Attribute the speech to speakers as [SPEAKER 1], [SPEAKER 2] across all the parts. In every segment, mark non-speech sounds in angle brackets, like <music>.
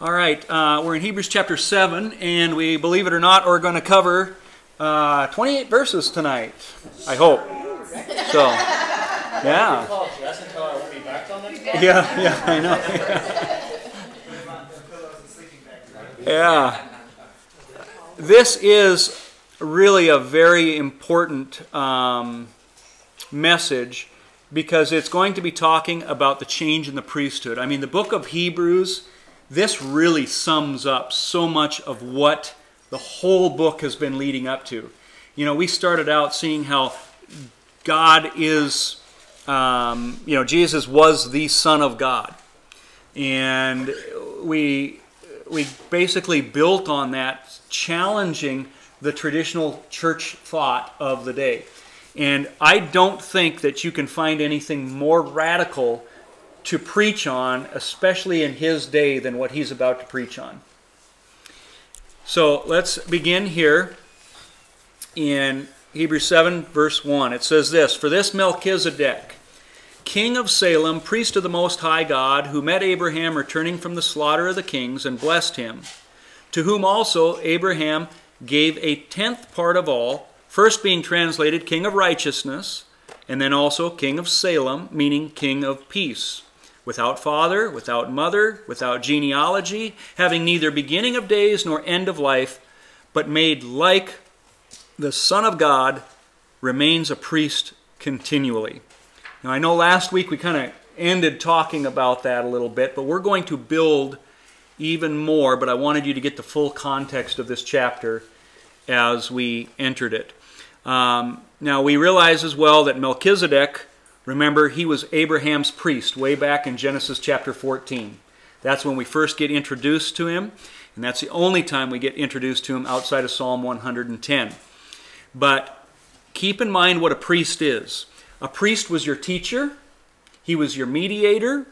[SPEAKER 1] All right, uh, we're in Hebrews chapter 7, and we, believe it or not, are going to cover uh, 28 verses tonight. I hope. So, yeah. Yeah, yeah, I know. <laughs> Yeah. This is really a very important um, message because it's going to be talking about the change in the priesthood. I mean, the book of Hebrews, this really sums up so much of what the whole book has been leading up to. You know, we started out seeing how God is, um, you know, Jesus was the Son of God. And we, we basically built on that, challenging the traditional church thought of the day. And I don't think that you can find anything more radical to preach on, especially in his day, than what he's about to preach on. So let's begin here in Hebrews 7, verse 1. It says this For this Melchizedek, king of Salem, priest of the Most High God, who met Abraham returning from the slaughter of the kings and blessed him, to whom also Abraham gave a tenth part of all First being translated King of Righteousness, and then also King of Salem, meaning King of Peace. Without father, without mother, without genealogy, having neither beginning of days nor end of life, but made like the Son of God, remains a priest continually. Now, I know last week we kind of ended talking about that a little bit, but we're going to build even more, but I wanted you to get the full context of this chapter as we entered it. Um, now, we realize as well that Melchizedek, remember, he was Abraham's priest way back in Genesis chapter 14. That's when we first get introduced to him, and that's the only time we get introduced to him outside of Psalm 110. But keep in mind what a priest is. A priest was your teacher, he was your mediator,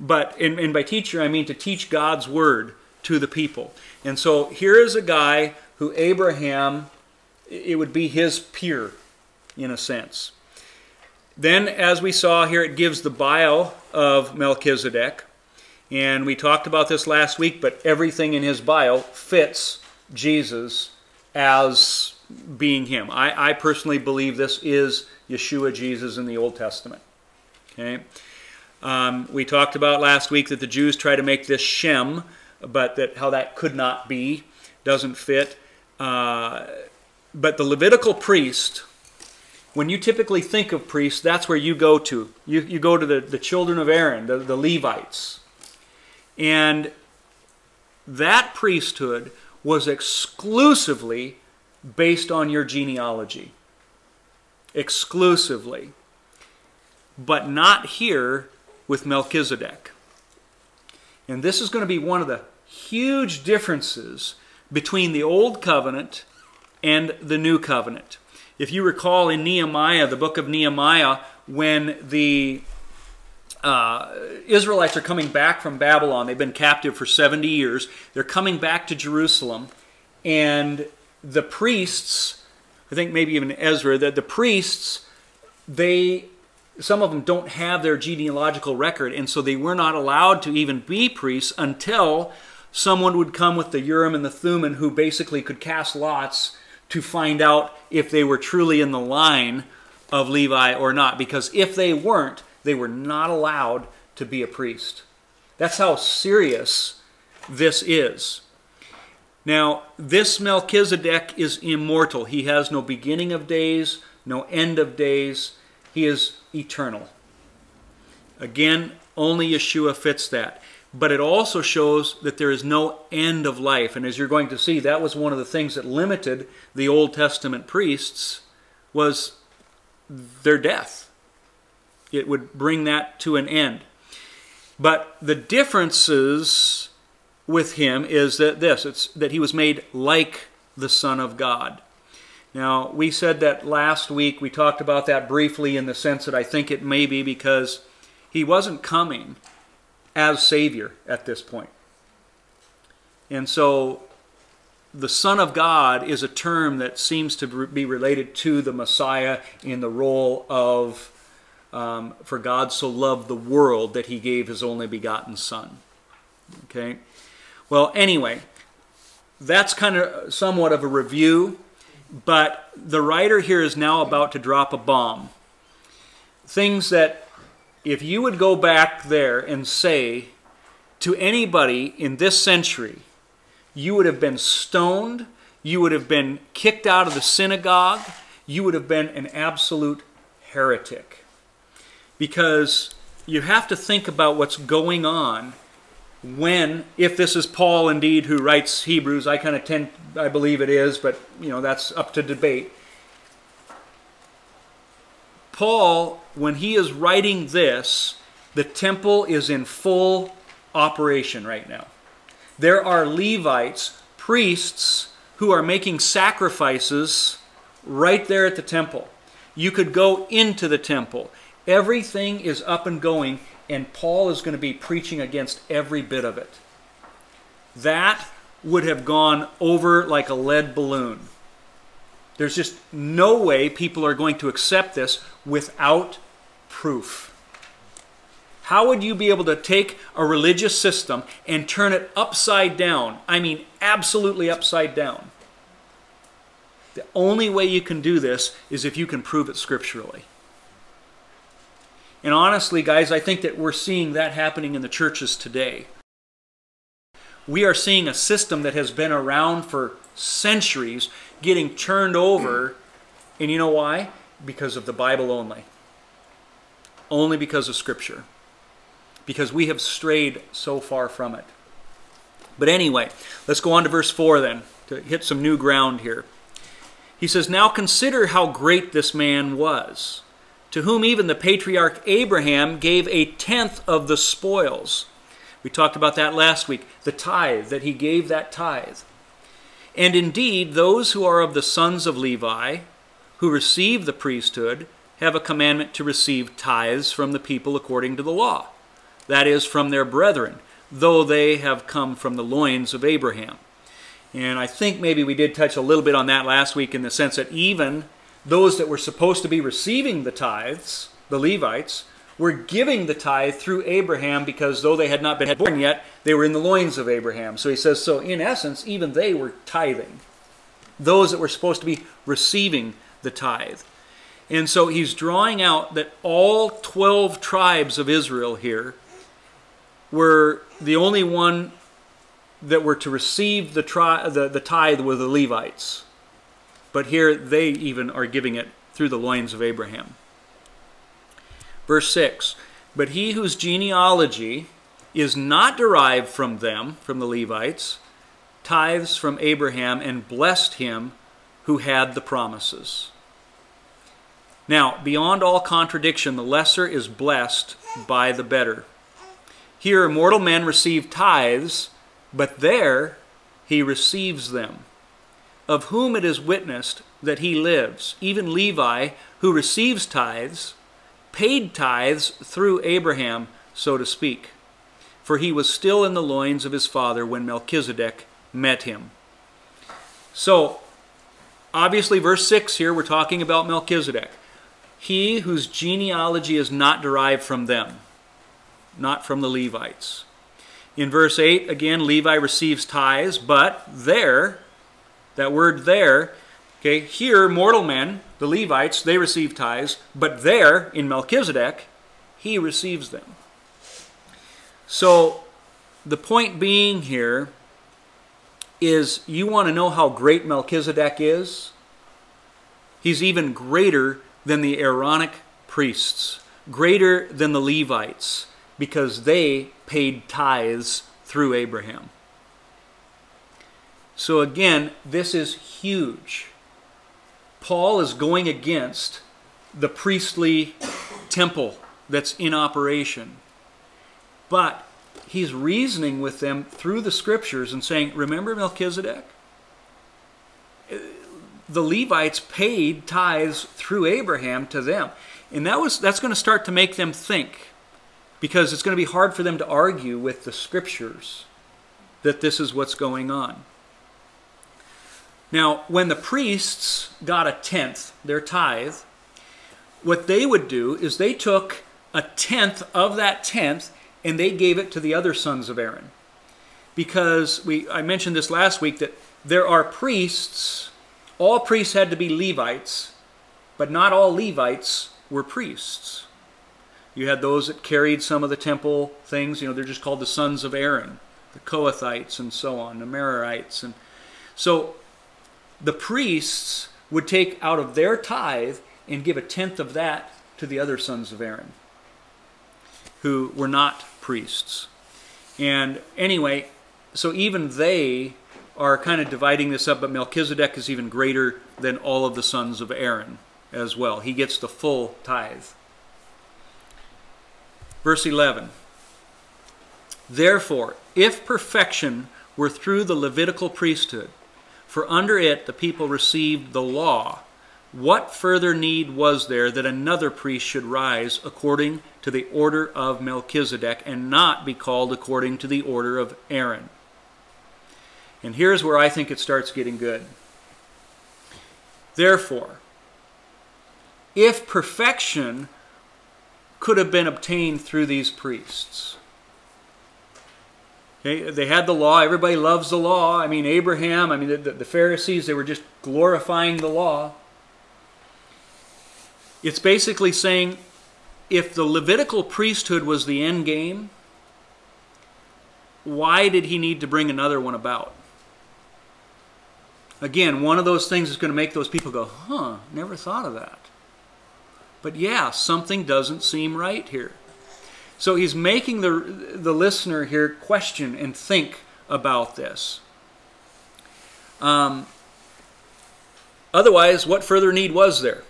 [SPEAKER 1] but, and, and by teacher I mean to teach God's word to the people. And so here is a guy who Abraham it would be his peer, in a sense. Then, as we saw here, it gives the bio of Melchizedek. And we talked about this last week, but everything in his bio fits Jesus as being him. I, I personally believe this is Yeshua Jesus in the Old Testament. Okay? Um, we talked about last week that the Jews try to make this Shem, but that how that could not be, doesn't fit. Uh, but the Levitical priest, when you typically think of priests, that's where you go to. You, you go to the, the children of Aaron, the, the Levites. And that priesthood was exclusively based on your genealogy. Exclusively. But not here with Melchizedek. And this is going to be one of the huge differences between the Old Covenant and the new covenant. If you recall in Nehemiah, the book of Nehemiah, when the uh, Israelites are coming back from Babylon, they've been captive for 70 years, they're coming back to Jerusalem, and the priests, I think maybe even Ezra, that the priests, they some of them don't have their genealogical record, and so they were not allowed to even be priests until someone would come with the Urim and the Thummim who basically could cast lots to find out if they were truly in the line of Levi or not. Because if they weren't, they were not allowed to be a priest. That's how serious this is. Now, this Melchizedek is immortal. He has no beginning of days, no end of days. He is eternal. Again, only Yeshua fits that but it also shows that there is no end of life. And as you're going to see, that was one of the things that limited the Old Testament priests was their death. It would bring that to an end. But the differences with him is that this, it's that he was made like the Son of God. Now, we said that last week, we talked about that briefly in the sense that I think it may be because he wasn't coming as Savior at this point. And so the Son of God is a term that seems to be related to the Messiah in the role of, um, for God so loved the world that he gave his only begotten Son. Okay? Well, anyway, that's kind of somewhat of a review, but the writer here is now about to drop a bomb. Things that, if you would go back there and say to anybody in this century, you would have been stoned, you would have been kicked out of the synagogue, you would have been an absolute heretic. Because you have to think about what's going on when, if this is Paul indeed who writes Hebrews, I kind of tend, I believe it is, but you know that's up to debate. Paul, when he is writing this, the temple is in full operation right now. There are Levites, priests, who are making sacrifices right there at the temple. You could go into the temple. Everything is up and going, and Paul is going to be preaching against every bit of it. That would have gone over like a lead balloon. There's just no way people are going to accept this without proof. How would you be able to take a religious system and turn it upside down? I mean, absolutely upside down. The only way you can do this is if you can prove it scripturally. And honestly, guys, I think that we're seeing that happening in the churches today. We are seeing a system that has been around for centuries getting turned over. And you know why? Because of the Bible only. Only because of Scripture. Because we have strayed so far from it. But anyway, let's go on to verse 4 then, to hit some new ground here. He says, Now consider how great this man was to whom even the patriarch Abraham gave a tenth of the spoils. We talked about that last week, the tithe, that he gave that tithe. And indeed, those who are of the sons of Levi, who receive the priesthood, have a commandment to receive tithes from the people according to the law, that is, from their brethren, though they have come from the loins of Abraham. And I think maybe we did touch a little bit on that last week in the sense that even those that were supposed to be receiving the tithes, the Levites, were giving the tithe through Abraham because though they had not been born yet, they were in the loins of Abraham. So he says, so in essence, even they were tithing. Those that were supposed to be receiving the tithe. And so he's drawing out that all 12 tribes of Israel here were the only one that were to receive the, tri- the, the tithe were the Levites. But here they even are giving it through the loins of Abraham. Verse 6 But he whose genealogy is not derived from them, from the Levites, tithes from Abraham and blessed him who had the promises. Now, beyond all contradiction, the lesser is blessed by the better. Here, mortal men receive tithes, but there he receives them of whom it is witnessed that he lives, even Levi, who receives tithes, paid tithes through Abraham, so to speak. For he was still in the loins of his father when Melchizedek met him. So, obviously, verse 6 here, we're talking about Melchizedek. He whose genealogy is not derived from them, not from the Levites. In verse 8, again, Levi receives tithes, but there, that word there, okay, here, mortal men, the Levites, they receive tithes, but there, in Melchizedek, he receives them. So, the point being here is you want to know how great Melchizedek is? He's even greater than the Aaronic priests, greater than the Levites, because they paid tithes through Abraham. So again, this is huge. Paul is going against the priestly temple that's in operation. But he's reasoning with them through the scriptures and saying, Remember Melchizedek? The Levites paid tithes through Abraham to them. And that was that's going to start to make them think because it's going to be hard for them to argue with the scriptures that this is what's going on. Now, when the priests got a tenth, their tithe, what they would do is they took a tenth of that tenth and they gave it to the other sons of Aaron. because we I mentioned this last week that there are priests. All priests had to be Levites, but not all Levites were priests. You had those that carried some of the temple things. You know, they're just called the sons of Aaron, the Kohathites, and so on, the Merarites, and so the priests would take out of their tithe and give a tenth of that to the other sons of Aaron, who were not priests. And anyway, so even they are kind of dividing this up, but Melchizedek is even greater than all of the sons of Aaron as well. He gets the full tithe. Verse 11 Therefore, if perfection were through the Levitical priesthood, for under it the people received the law, what further need was there that another priest should rise according to the order of Melchizedek and not be called according to the order of Aaron? And here's where I think it starts getting good. Therefore, if perfection could have been obtained through these priests, okay, they had the law, everybody loves the law. I mean, Abraham, I mean, the, the Pharisees, they were just glorifying the law. It's basically saying if the Levitical priesthood was the end game, why did he need to bring another one about? Again, one of those things is going to make those people go, huh, never thought of that. But yeah, something doesn't seem right here. So he's making the, the listener here question and think about this. Um, otherwise, what further need was there?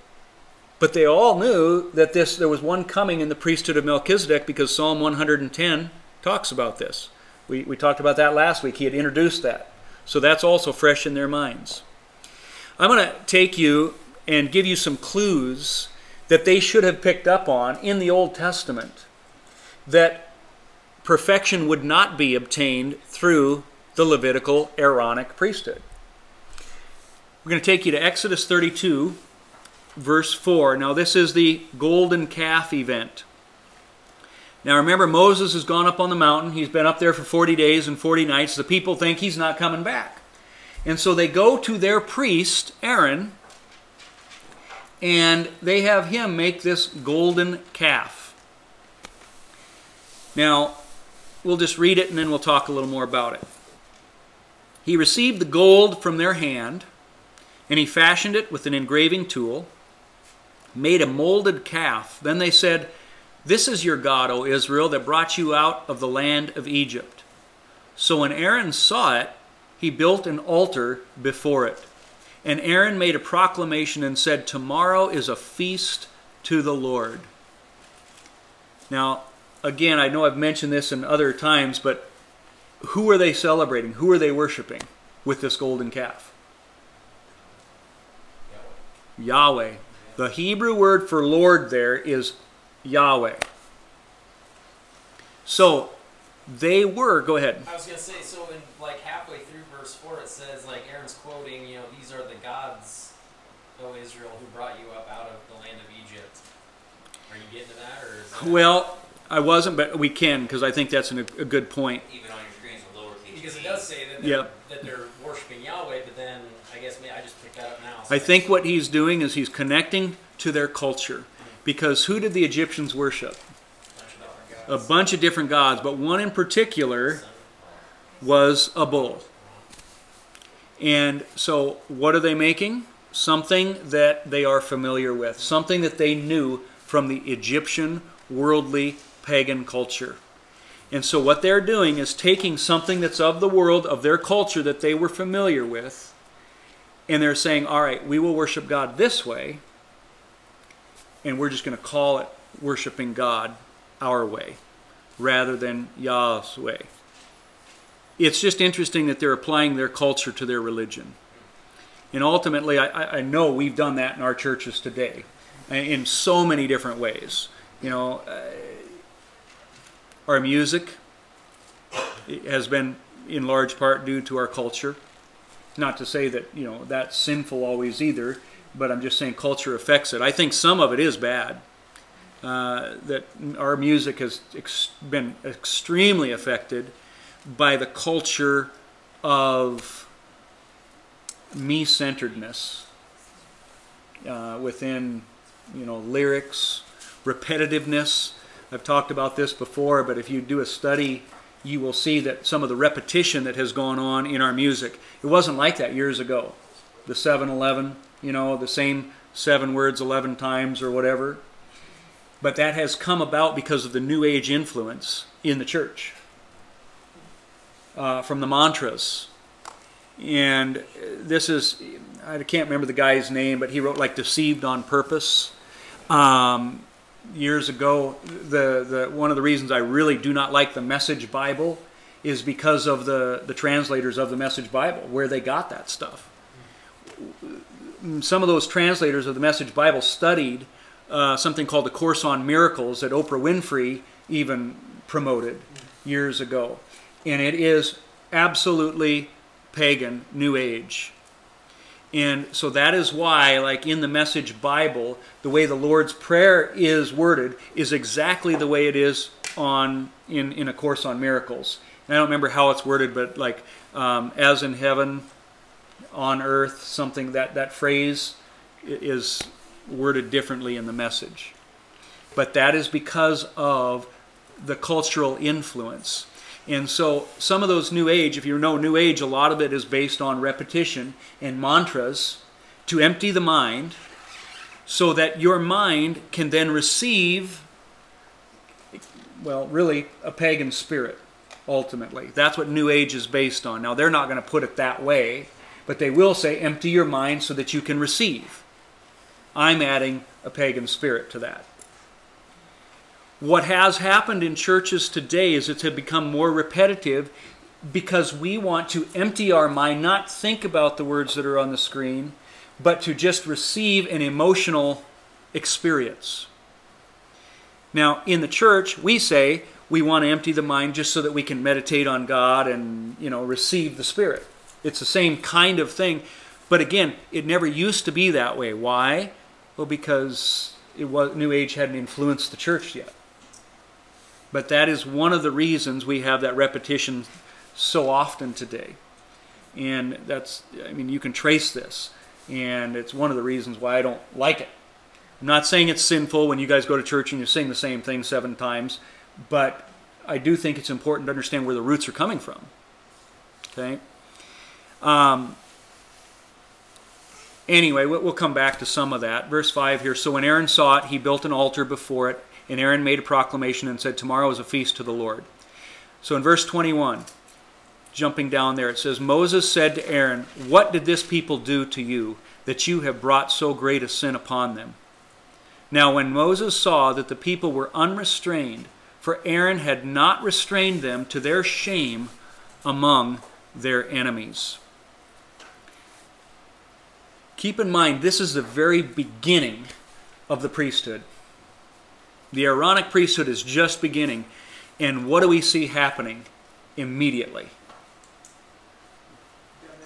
[SPEAKER 1] But they all knew that this there was one coming in the priesthood of Melchizedek because Psalm 110 talks about this. We, we talked about that last week. He had introduced that. So that's also fresh in their minds. I'm going to take you and give you some clues that they should have picked up on in the Old Testament that perfection would not be obtained through the Levitical Aaronic priesthood. We're going to take you to Exodus 32, verse 4. Now, this is the golden calf event. Now remember, Moses has gone up on the mountain. He's been up there for 40 days and 40 nights. The people think he's not coming back. And so they go to their priest, Aaron, and they have him make this golden calf. Now, we'll just read it and then we'll talk a little more about it. He received the gold from their hand, and he fashioned it with an engraving tool, made a molded calf. Then they said, this is your God, O Israel, that brought you out of the land of Egypt. So when Aaron saw it, he built an altar before it. And Aaron made a proclamation and said, Tomorrow is a feast to the Lord. Now, again, I know I've mentioned this in other times, but who are they celebrating? Who are they worshiping with this golden calf? Yahweh. Yahweh. The Hebrew word for Lord there is Yahweh. So they were. Go ahead.
[SPEAKER 2] I was gonna say so. In like halfway through verse four, it says like Aaron's quoting, you know, these are the gods, O Israel, who brought you up out of the land of Egypt. Are you getting to that, or? Is that
[SPEAKER 1] well, I wasn't, but we can because I think that's an, a good point.
[SPEAKER 3] Even on your screens with lowercase
[SPEAKER 2] because it does say that they're,
[SPEAKER 1] Yep.
[SPEAKER 2] that they're worshiping Yahweh, but then I guess may I just picked that up now. so
[SPEAKER 1] I think what he's doing is he's connecting to their culture. Because who did the Egyptians worship?
[SPEAKER 2] a bunch of different
[SPEAKER 1] A
[SPEAKER 2] gods.
[SPEAKER 1] bunch of different gods, but one in particular was a bull. And so, what are they making? Something that they are familiar with, something that they knew from the Egyptian worldly pagan culture. And so, what they're doing is taking something that's of the world, of their culture that they were familiar with, and they're saying, all right, we will worship God this way, and we're just going to call it worshiping God our way rather than Yah's way. It's just interesting that they're applying their culture to their religion. And ultimately, I- I, know we've done that in our churches today in so many different ways. You know, our music has been in large part due to our culture. Not to say that, you know, that's sinful always either, but I'm just saying culture affects it. I think some of it is bad. Uh, that our music has ex- been extremely affected by the culture of me centeredness uh, within, you know, lyrics, repetitiveness. I've talked about this before, but if you do a study, you will see that some of the repetition that has gone on in our music, it wasn't like that years ago. The 7 Eleven, you know, the same seven words 11 times or whatever. But that has come about because of the New Age influence in the church uh, from the mantras. And this is, I can't remember the guy's name, but he wrote like Deceived on Purpose. Um, years ago, the, the, one of the reasons I really do not like the Message Bible is because of the, the translators of the Message Bible, where they got that stuff. Some of those translators of the Message Bible studied uh, something called the Course on Miracles that Oprah Winfrey even promoted years ago. And it is absolutely pagan, New Age. And so that is why, like in the Message Bible, the way the Lord's Prayer is worded is exactly the way it is on in, in A Course on Miracles. And I don't remember how it's worded, but like um, as in heaven, on earth, something that that phrase is worded differently in the message. But that is because of the cultural influence. And so some of those New Age, if you know New Age, a lot of it is based on repetition and mantras to empty the mind so that your mind can then receive, well, really, a pagan spirit, ultimately. That's what New Age is based on. Now, they're not going to put it that way, but they will say, empty your mind so that you can receive. I'm adding a pagan spirit to that. What has happened in churches today is it's become more repetitive because we want to empty our mind, not think about the words that are on the screen, but to just receive an emotional experience. Now, in the church, we say we want to empty the mind just so that we can meditate on God and, you know, receive the Spirit. It's the same kind of thing. But again, it never used to be that way. Why? Well, because it was New Age hadn't influenced the church yet. But that is one of the reasons we have that repetition so often today. And that's, I mean, you can trace this. And it's one of the reasons why I don't like it. I'm not saying it's sinful when you guys go to church and you sing the same thing seven times, but I do think it's important to understand where the roots are coming from. Okay? Um, anyway, we'll come back to some of that. Verse 5 here So when Aaron saw it, he built an altar before it, and Aaron made a proclamation and said, Tomorrow is a feast to the Lord. So in verse 21, jumping down there, it says, Moses said to Aaron, What did this people do to you, that you have brought so great a sin upon them? Now, when Moses saw that the people were unrestrained, for Aaron had not restrained them to their shame among their enemies. Keep in mind, this is the very beginning of the priesthood. The Aaronic priesthood is just beginning. And what do we see happening immediately?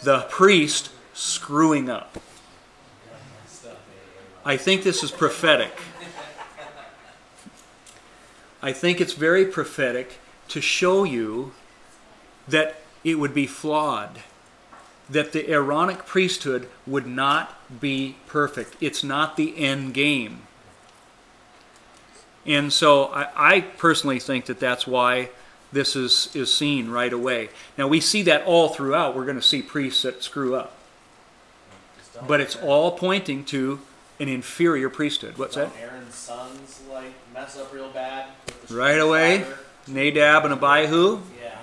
[SPEAKER 1] The priest screwing up. I think this is prophetic. I think it's very prophetic to show you that it would be flawed, that the Aaronic priesthood would not be perfect. It's not the end game. And so I, I, personally think that that's why this is, is seen right away. Now we see that all throughout. We're going to see priests that screw up. But it's all pointing to an inferior priesthood. What's that?
[SPEAKER 3] Aaron's sons like mess up real bad.
[SPEAKER 1] right away,
[SPEAKER 3] fire.
[SPEAKER 1] Nadab and Abihu
[SPEAKER 3] Yeah.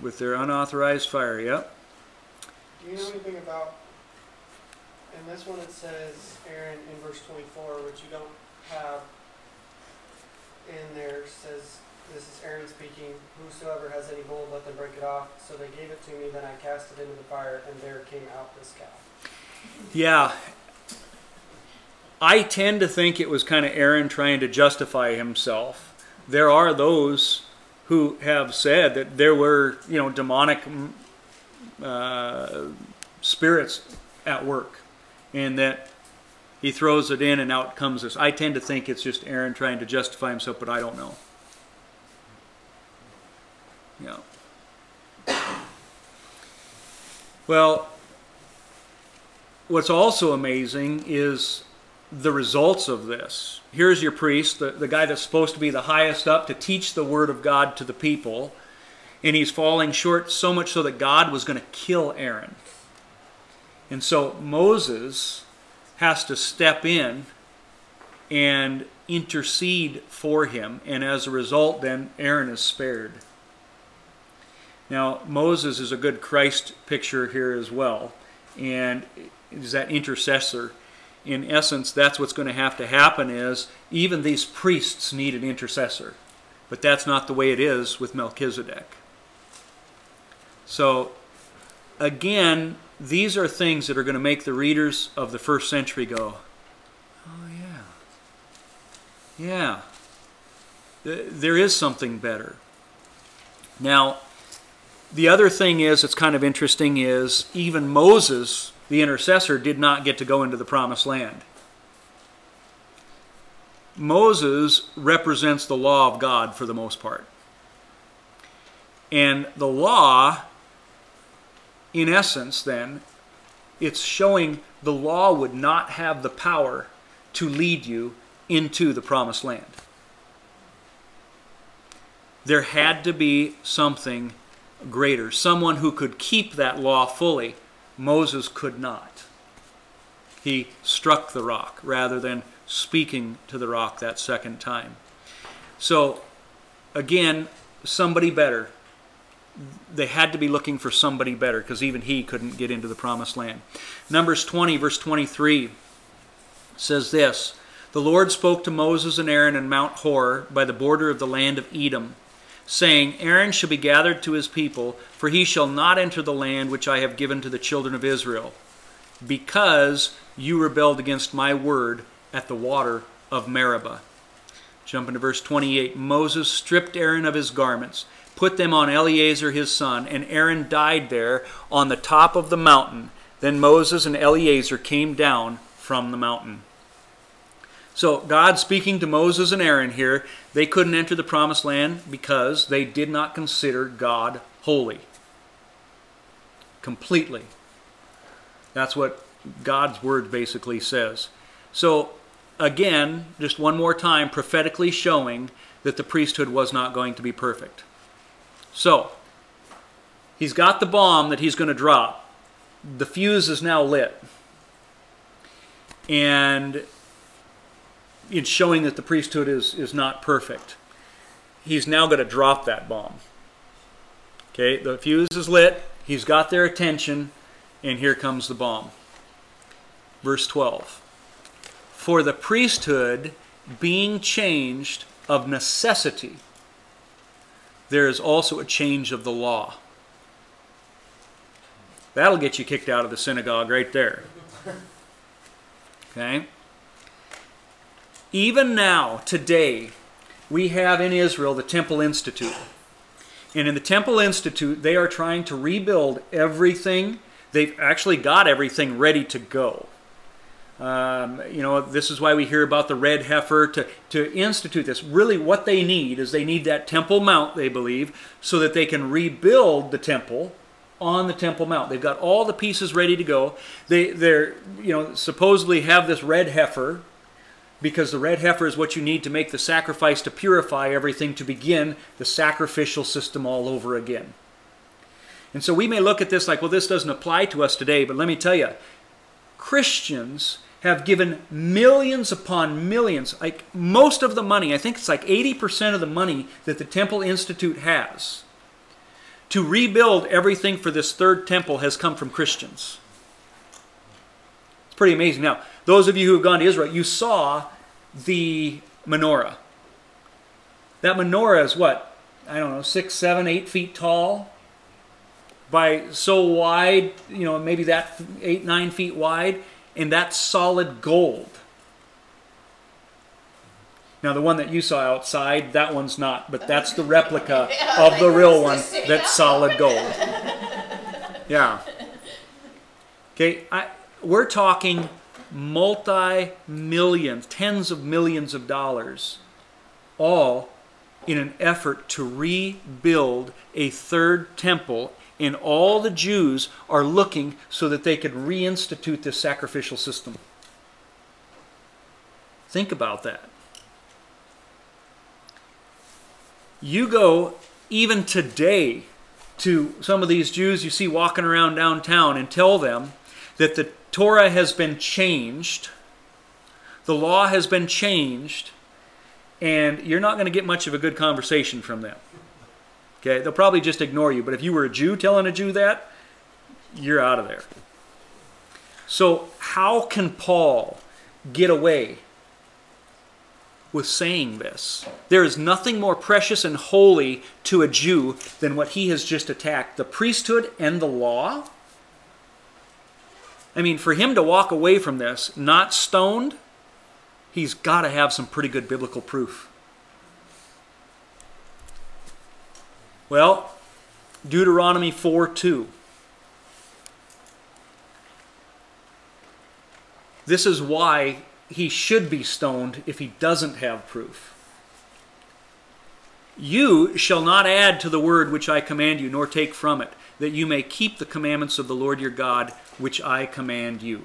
[SPEAKER 1] with their unauthorized fire. Yep.
[SPEAKER 4] Do you know anything about, in this one it says, Aaron, in verse twenty-four, which you don't have in there, says, this is Aaron speaking, whosoever has any gold, let them break it off. So they gave it to me, then I cast it into the fire, and there came out this calf.
[SPEAKER 1] Yeah. I tend to think it was kind of Aaron trying to justify himself. There are those who have said that there were, you know, demonic mm, uh, spirits at work, and that he throws it in and out comes this. I tend to think it's just Aaron trying to justify himself, but I don't know. Yeah. Well, what's also amazing is the results of this. Here's your priest, the, the guy that's supposed to be the highest up to teach the word of God to the people, and he's falling short so much so that God was going to kill Aaron. And so Moses has to step in and intercede for him, and as a result, then Aaron is spared. Now, Moses is a good Christ picture here as well, and is that intercessor. In essence, that's what's going to have to happen is even these priests need an intercessor. But that's not the way it is with Melchizedek. So, again, these are things that are going to make the readers of the first century go, oh, yeah. Yeah. There is something better. Now, the other thing is, it's kind of interesting, is even Moses, the intercessor, did not get to go into the promised land. Moses represents the law of God for the most part. And the law, in essence, then, it's showing the law would not have the power to lead you into the promised land. There had to be something greater, someone who could keep that law fully. Moses could not. He struck the rock rather than speaking to the rock that second time. So, again, somebody better. They had to be looking for somebody better because even he couldn't get into the promised land. Numbers 20, verse 23 says this The Lord spoke to Moses and Aaron in Mount Hor by the border of the land of Edom saying, Aaron shall be gathered to his people, for he shall not enter the land which I have given to the children of Israel, because you rebelled against my word at the water of Meribah. Jump into verse 28. Moses stripped Aaron of his garments, put them on Eleazar his son, and Aaron died there on the top of the mountain. Then Moses and Eleazar came down from the mountain. So, God speaking to Moses and Aaron here, they couldn't enter the promised land because they did not consider God holy. Completely. That's what God's word basically says. So, again, just one more time, prophetically showing that the priesthood was not going to be perfect. So, he's got the bomb that he's going to drop. The fuse is now lit. And it's showing that the priesthood is, is not perfect. He's now going to drop that bomb. Okay, the fuse is lit, he's got their attention, and here comes the bomb. Verse 12 For the priesthood being changed of necessity, there is also a change of the law. That'll get you kicked out of the synagogue right there. Okay? Even now, today, we have in Israel the Temple Institute. And in the Temple Institute, they are trying to rebuild everything. They've actually got everything ready to go. Um, you know, this is why we hear about the red heifer to, to institute this. Really, what they need is they need that Temple Mount, they believe, so that they can rebuild the temple on the Temple Mount. They've got all the pieces ready to go. They, they're, you know, supposedly have this red heifer because the red heifer is what you need to make the sacrifice to purify everything to begin the sacrificial system all over again. And so we may look at this like, well, this doesn't apply to us today, but let me tell you, Christians have given millions upon millions, like most of the money, I think it's like 80% of the money that the Temple Institute has to rebuild everything for this third temple has come from Christians. It's pretty amazing. Now, those of you who have gone to Israel, you saw the menorah. That menorah is what? I don't know, six, seven, eight feet tall by so wide, you know, maybe that eight, nine feet wide, and that's solid gold. Now, the one that you saw outside, that one's not, but that's the replica <laughs> of the real one that's solid gold. <laughs> Yeah. Okay, I, we're talking multi millions, tens of millions of dollars, all in an effort to rebuild a third temple And all the Jews are looking so that they could reinstitute this sacrificial system. Think about that. You go even today to some of these Jews you see walking around downtown and tell them that the Torah has been changed, the law has been changed, and you're not going to get much of a good conversation from them. Okay, they'll probably just ignore you, but if you were a Jew telling a Jew that, you're out of there. So, how can Paul get away with saying this? There is nothing more precious and holy to a Jew than what he has just attacked the priesthood and the law. I mean, for him to walk away from this not stoned, he's got to have some pretty good biblical proof. Well, Deuteronomy 4 2. This is why he should be stoned if he doesn't have proof. You shall not add to the word which I command you, nor take from it, that you may keep the commandments of the Lord your God, which I command you.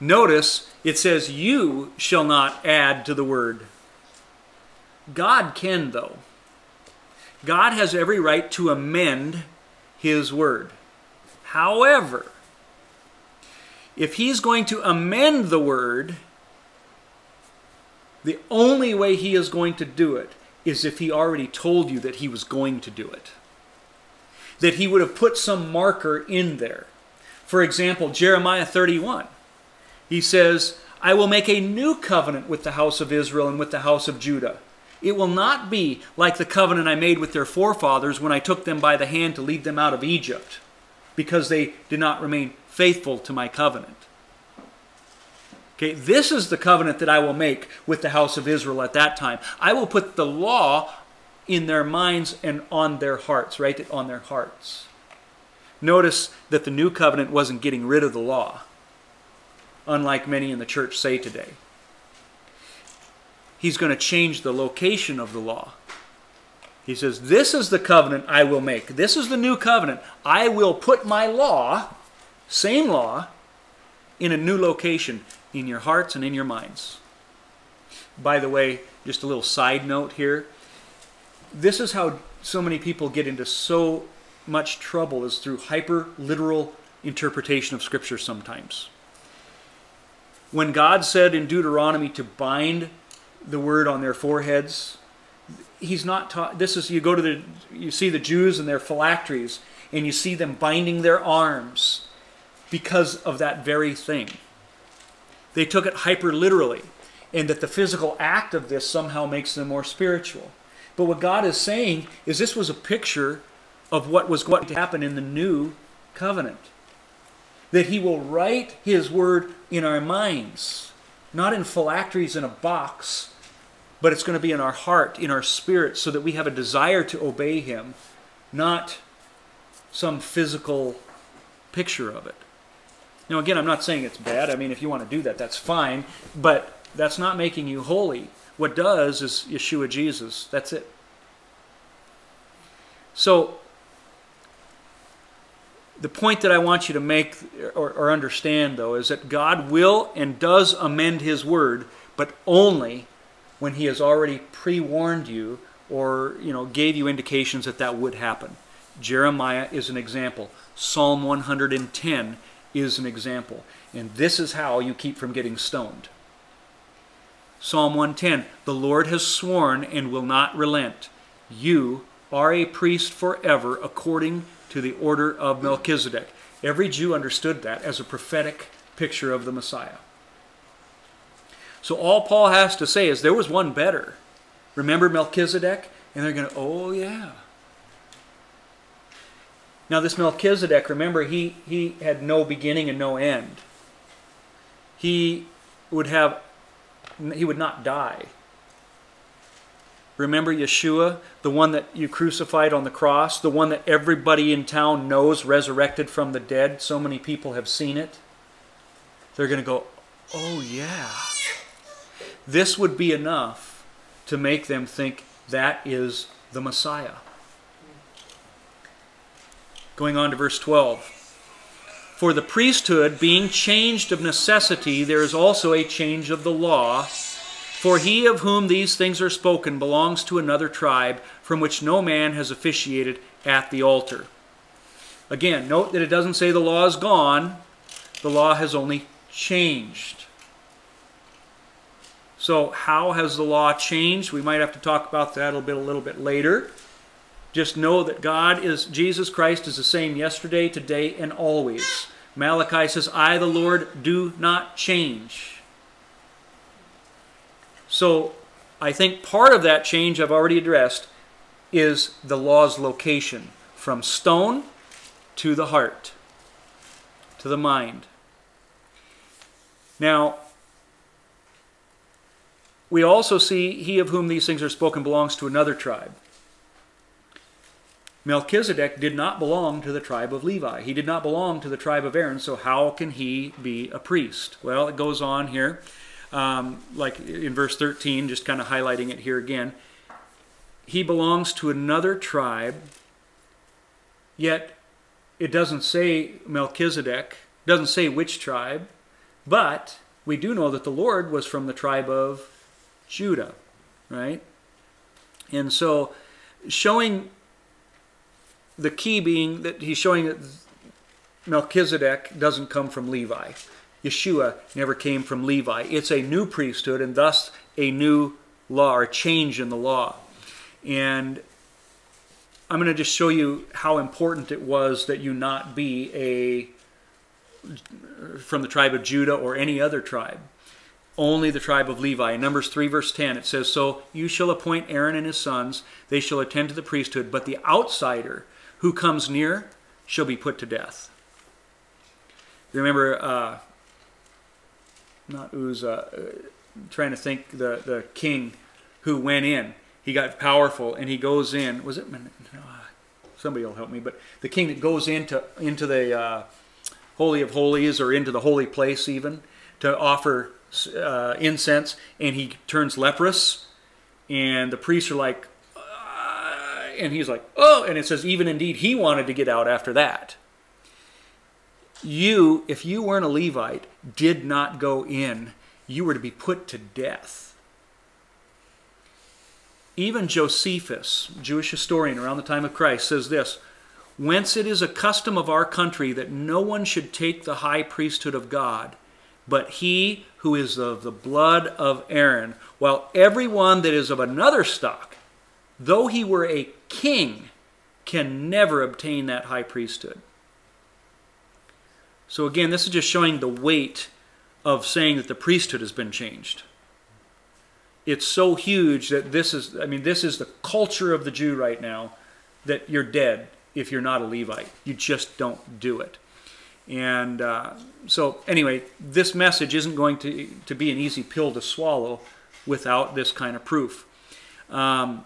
[SPEAKER 1] Notice it says, You shall not add to the word. God can, though. God has every right to amend his word. However, if he's going to amend the word, the only way he is going to do it is if he already told you that he was going to do it. That he would have put some marker in there. For example, Jeremiah 31. He says, I will make a new covenant with the house of Israel and with the house of Judah. It will not be like the covenant I made with their forefathers when I took them by the hand to lead them out of Egypt, because they did not remain faithful to my covenant. Okay, this is the covenant that I will make with the house of Israel at that time. I will put the law in their minds and on their hearts, right? on their hearts. Notice that the new covenant wasn't getting rid of the law, unlike many in the church say today. He's going to change the location of the law. He says, This is the covenant I will make. This is the new covenant. I will put my law, same law, in a new location in your hearts and in your minds. By the way, just a little side note here. This is how so many people get into so much trouble is through hyper literal interpretation of scripture sometimes. When God said in Deuteronomy to bind the word on their foreheads, he's not taught this is you go to the you see the Jews and their phylacteries and you see them binding their arms because of that very thing. They took it hyper literally, and that the physical act of this somehow makes them more spiritual. But what God is saying is this was a picture of what was going to happen in the new covenant. That He will write His word in our minds, not in phylacteries in a box, but it's going to be in our heart, in our spirit, so that we have a desire to obey Him, not some physical picture of it. Now, again, I'm not saying it's bad. I mean, if you want to do that, that's fine. But that's not making you holy. What does is Yeshua Jesus. That's it. So, the point that I want you to make or, or, understand, though, is that God will and does amend His word, but only when He has already pre warned you or you know gave you indications that that would happen. Jeremiah is an example. Psalm 110 is an example. And this is how you keep from getting stoned. Psalm 110 The Lord has sworn and will not relent. You are a priest forever according to the order of Melchizedek. Every Jew understood that as a prophetic picture of the Messiah. So all Paul has to say is there was one better. Remember Melchizedek? And they're going to, oh, yeah. Now, this Melchizedek, remember, he, he had no beginning and no end. He would have, he would not die. Remember Yeshua, the one that you crucified on the cross, the one that everybody in town knows resurrected from the dead? So many people have seen it. They're going to go, oh, yeah. This would be enough to make them think that is the Messiah. Going on to verse 12. For the priesthood being changed of necessity, there is also a change of the law. For he of whom these things are spoken belongs to another tribe, from which no man has officiated at the altar. Again, note that it doesn't say the law is gone, the law has only changed. So, how has the law changed? We might have to talk about that a little bit, a little bit later. Just know that God is, Jesus Christ is the same yesterday, today, and always. Malachi says, I, the Lord, do not change. So, I think part of that change I've already addressed is the law's location from stone to the heart, to the mind. Now, we also see he of whom these things are spoken belongs to another tribe. Melchizedek did not belong to the tribe of Levi. He did not belong to the tribe of Aaron, so how can he be a priest? Well, it goes on here, um, like in verse 13, just kind of highlighting it here again. He belongs to another tribe, yet it doesn't say Melchizedek, doesn't say which tribe, but we do know that the Lord was from the tribe of Judah, right? And so, showing the key being that he's showing that Melchizedek doesn't come from Levi. Yeshua never came from Levi. It's a new priesthood and thus a new law or change in the law. And I'm going to just show you how important it was that you not be a from the tribe of Judah or any other tribe. Only the tribe of Levi. In Numbers 3, verse 10, it says, So you shall appoint Aaron and his sons, they shall attend to the priesthood, but the outsider who comes near shall be put to death. Remember, uh, not Uzzah, uh, trying to think the, the king who went in. He got powerful and he goes in. Was it? Somebody will help me. But the king that goes into into the uh, holy of holies or into the holy place even to offer uh, incense, and he turns leprous, and the priests are like, uh, and he's like, oh, and it says even indeed he wanted to get out after that. You, if you weren't a Levite, did not go in. You were to be put to death. Even Josephus, Jewish historian around the time of Christ, says this Whence it is a custom of our country that no one should take the high priesthood of God, but he who is of the blood of Aaron, while every one that is of another stock, though he were a king, can never obtain that high priesthood. So, again, this is just showing the weight of saying that the priesthood has been changed. It's so huge that this is i mean this is the culture of the jew right now that you're dead if you're not a levite. You just don't do it. And uh, so anyway this message isn't going to, to be an easy pill to swallow without this kind of proof. Um,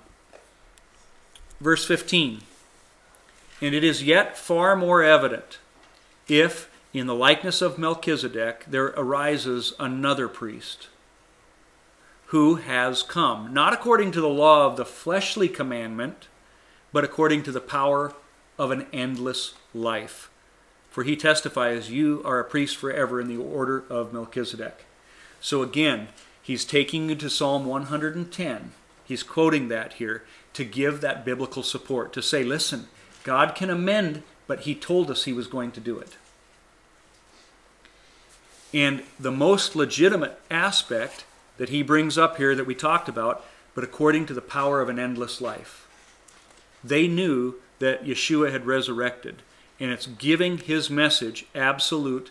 [SPEAKER 1] verse 15 and it is yet far more evident if in the likeness of melchizedek there arises another priest who has come, not according to the law of the fleshly commandment, but according to the power of an endless life. For he testifies, You are a priest forever in the order of Melchizedek. So again, he's taking you to Psalm 110. He's quoting that here to give that biblical support, to say, Listen, God can amend, but he told us he was going to do it. And the most legitimate aspect that he brings up here that we talked about, but according to the power of an endless life. They knew that Yeshua had resurrected, and it's giving his message absolute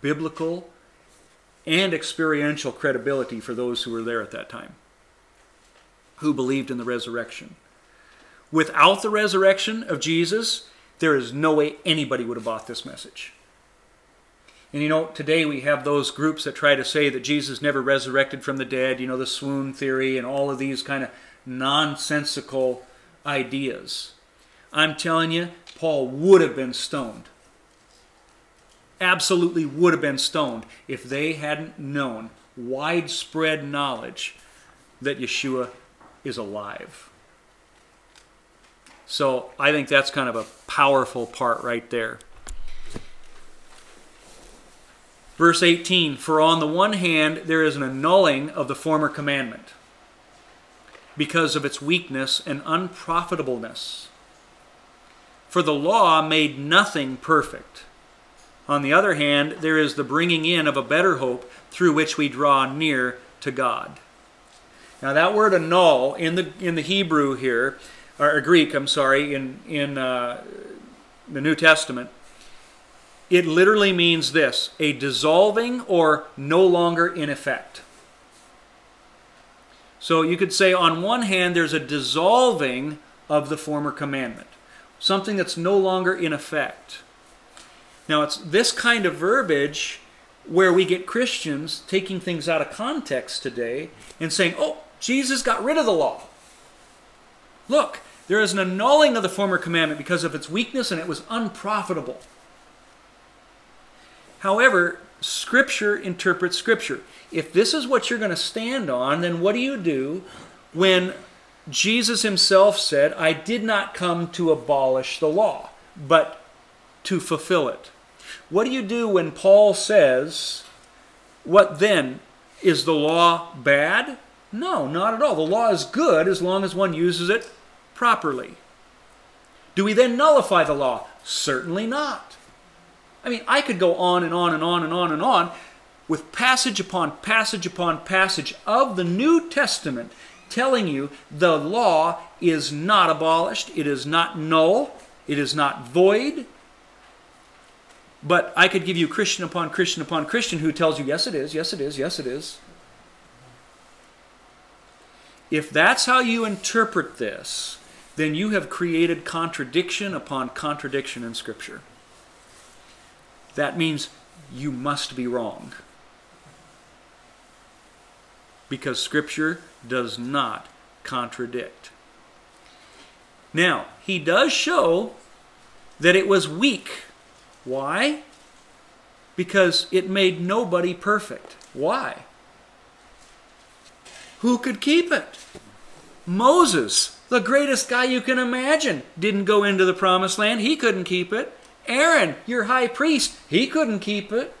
[SPEAKER 1] biblical and experiential credibility for those who were there at that time, who believed in the resurrection. Without the resurrection of Jesus, there is no way anybody would have bought this message. And you know, today we have those groups that try to say that Jesus never resurrected from the dead, you know, the swoon theory and all of these kind of nonsensical ideas. I'm telling you, Paul would have been stoned. Absolutely would have been stoned if they hadn't known widespread knowledge that Yeshua is alive. So I think that's kind of a powerful part right there. Verse 18 For on the one hand, there is an annulling of the former commandment because of its weakness and unprofitableness. For the law made nothing perfect. On the other hand, there is the bringing in of a better hope through which we draw near to God. Now, that word annul in the in the Hebrew here, or Greek, I'm sorry, in in uh, the New Testament, it literally means this: a dissolving or no longer in effect. So you could say, on one hand, there's a dissolving of the former commandment, something that's no longer in effect. Now, it's this kind of verbiage where we get Christians taking things out of context today and saying, oh, Jesus got rid of the law. Look, there is an annulling of the former commandment because of its weakness and it was unprofitable. However, Scripture interprets Scripture. If this is what you're going to stand on, then what do you do when Jesus himself said, I did not come to abolish the law, but to fulfill it? What do you do when Paul says, What then? Is the law bad? No, not at all. The law is good as long as one uses it properly. Do we then nullify the law? Certainly not. I mean, I could go on and on and on and on and on with passage upon passage upon passage of the New Testament telling you the law is not abolished, it is not null, it is not void. But I could give you Christian upon Christian upon Christian who tells you, yes, it is, yes, it is, yes, it is. If that's how you interpret this, then you have created contradiction upon contradiction in Scripture. That means you must be wrong. Because Scripture does not contradict. Now, he does show that it was weak. Why? Because it made nobody perfect. Why? Who could keep it? Moses, the greatest guy you can imagine, didn't go into the promised land. He couldn't keep it. Aaron, your high priest, he couldn't keep it.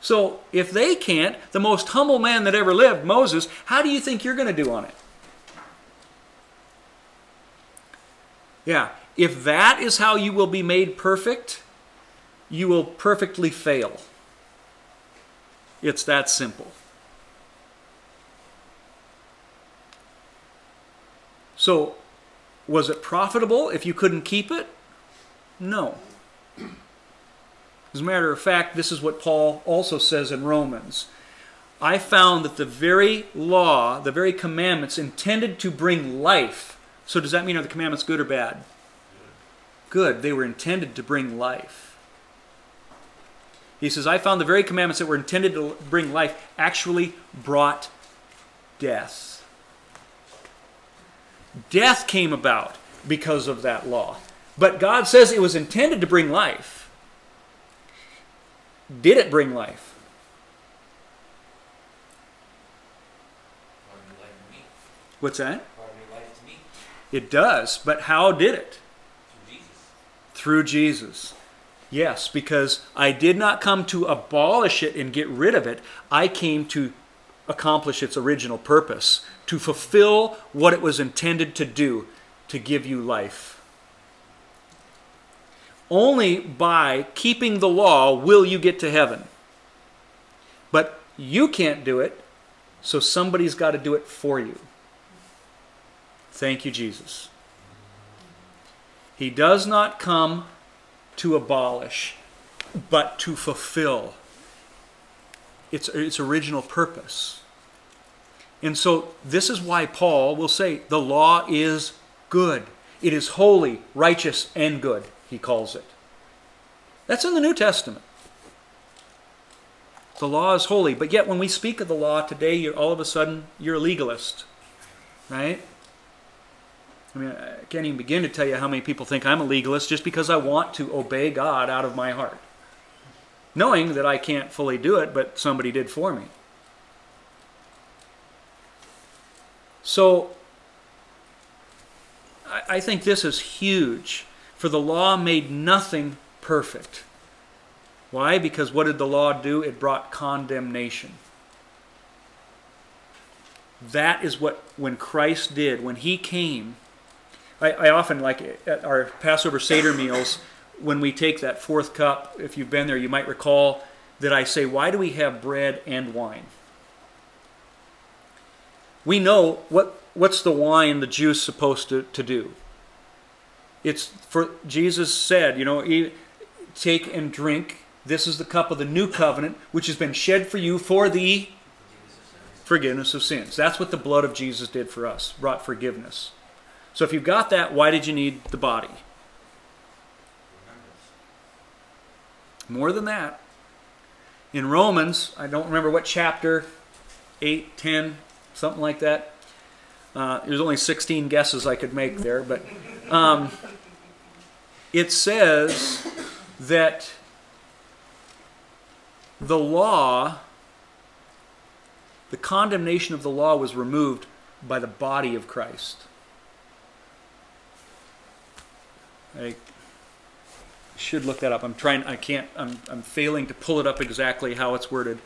[SPEAKER 1] So, if they can't, the most humble man that ever lived, Moses, how do you think you're going to do on it? Yeah, if that is how you will be made perfect, you will perfectly fail. It's that simple. So, was it profitable if you couldn't keep it? No. As a matter of fact, this is what Paul also says in Romans. I found that the very law, the very commandments intended to bring life. So, does that mean are the commandments good or bad? Good. They were intended to bring life. He says, I found the very commandments that were intended to bring life actually brought death. Death came about because of that law. But God says it was intended to bring life. Did it bring life?
[SPEAKER 5] Brought new life to me.
[SPEAKER 1] What's that?
[SPEAKER 5] Brought new life to me
[SPEAKER 1] It does, but how did it?
[SPEAKER 5] through Jesus.
[SPEAKER 1] Through Jesus. Yes, because I did not come to abolish it and get rid of it. I came to accomplish its original purpose, to fulfill what it was intended to do, to give you life. Only by keeping the law will you get to heaven. But you can't do it, so somebody's got to do it for you. Thank you, Jesus. He does not come to abolish, but to fulfill its, its original purpose. And so, this is why Paul will say the law is good. It is holy, righteous, and good, he calls it. That's in the New Testament. The law is holy, but yet when we speak of the law today, you're all of a sudden you're a legalist, right? I mean, I can't even begin to tell you how many people think I'm a legalist just because I want to obey God out of my heart. Knowing that I can't fully do it, but somebody did for me. So, I, think this is huge. For the law made nothing perfect. Why? Because what did the law do? It brought condemnation. That is what, when Christ did, when He came, I, I often like at our Passover Seder meals, when we take that fourth cup, if you've been there, you might recall that I say, Why do we have bread and wine? We know what, what's the wine, the juice supposed to, to do? It's for, Jesus said, you know, "E- take and drink. This is the cup of the new covenant, which has been shed for you for the forgiveness of sins. That's what the blood of Jesus did for us, brought forgiveness. So if you've got that, why did you need the body? More than that, in Romans, I don't remember what chapter, 8, 10, something like that. Uh, there's only 16 guesses I could make there, but um, it says that the law, the condemnation of the law was removed by the body of Christ. I should look that up. I'm trying. I can't. I'm. I'm failing to pull it up exactly how it's worded.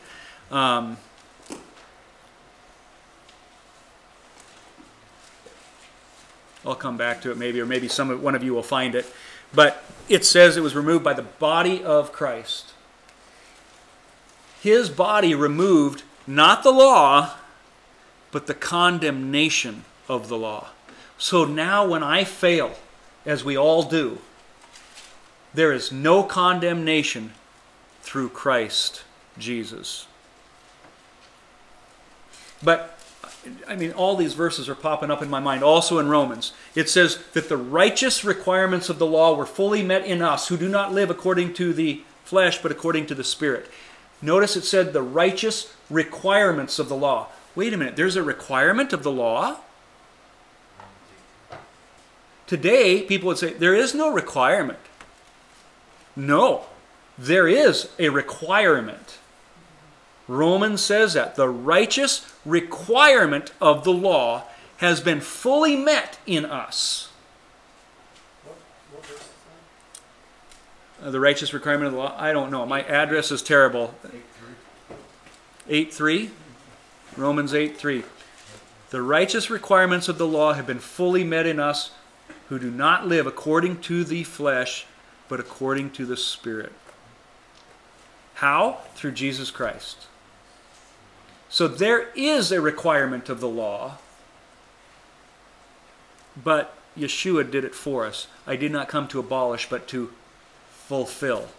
[SPEAKER 1] Um, I'll come back to it maybe, or maybe some one of you will find it. But it says it was removed by the body of Christ. His body removed not the law, but the condemnation of the law. So now when I fail, as we all do, there is no condemnation through Christ Jesus. But, I mean, all these verses are popping up in my mind. Also in Romans, it says that the righteous requirements of the law were fully met in us who do not live according to the flesh, but according to the Spirit. Notice it said the righteous requirements of the law. Wait a minute, there's a requirement of the law? Today, people would say there is no requirement. No, there is a requirement. Romans says that the righteous requirement of the law has been fully met in us. Uh, the righteous requirement of the law? I don't know. My address is terrible. 8 3? Romans 8 3. The righteous requirements of the law have been fully met in us who do not live according to the flesh, but according to the Spirit. How? Through Jesus Christ. So there is a requirement of the law, but Yeshua did it for us. I did not come to abolish, but to fulfill.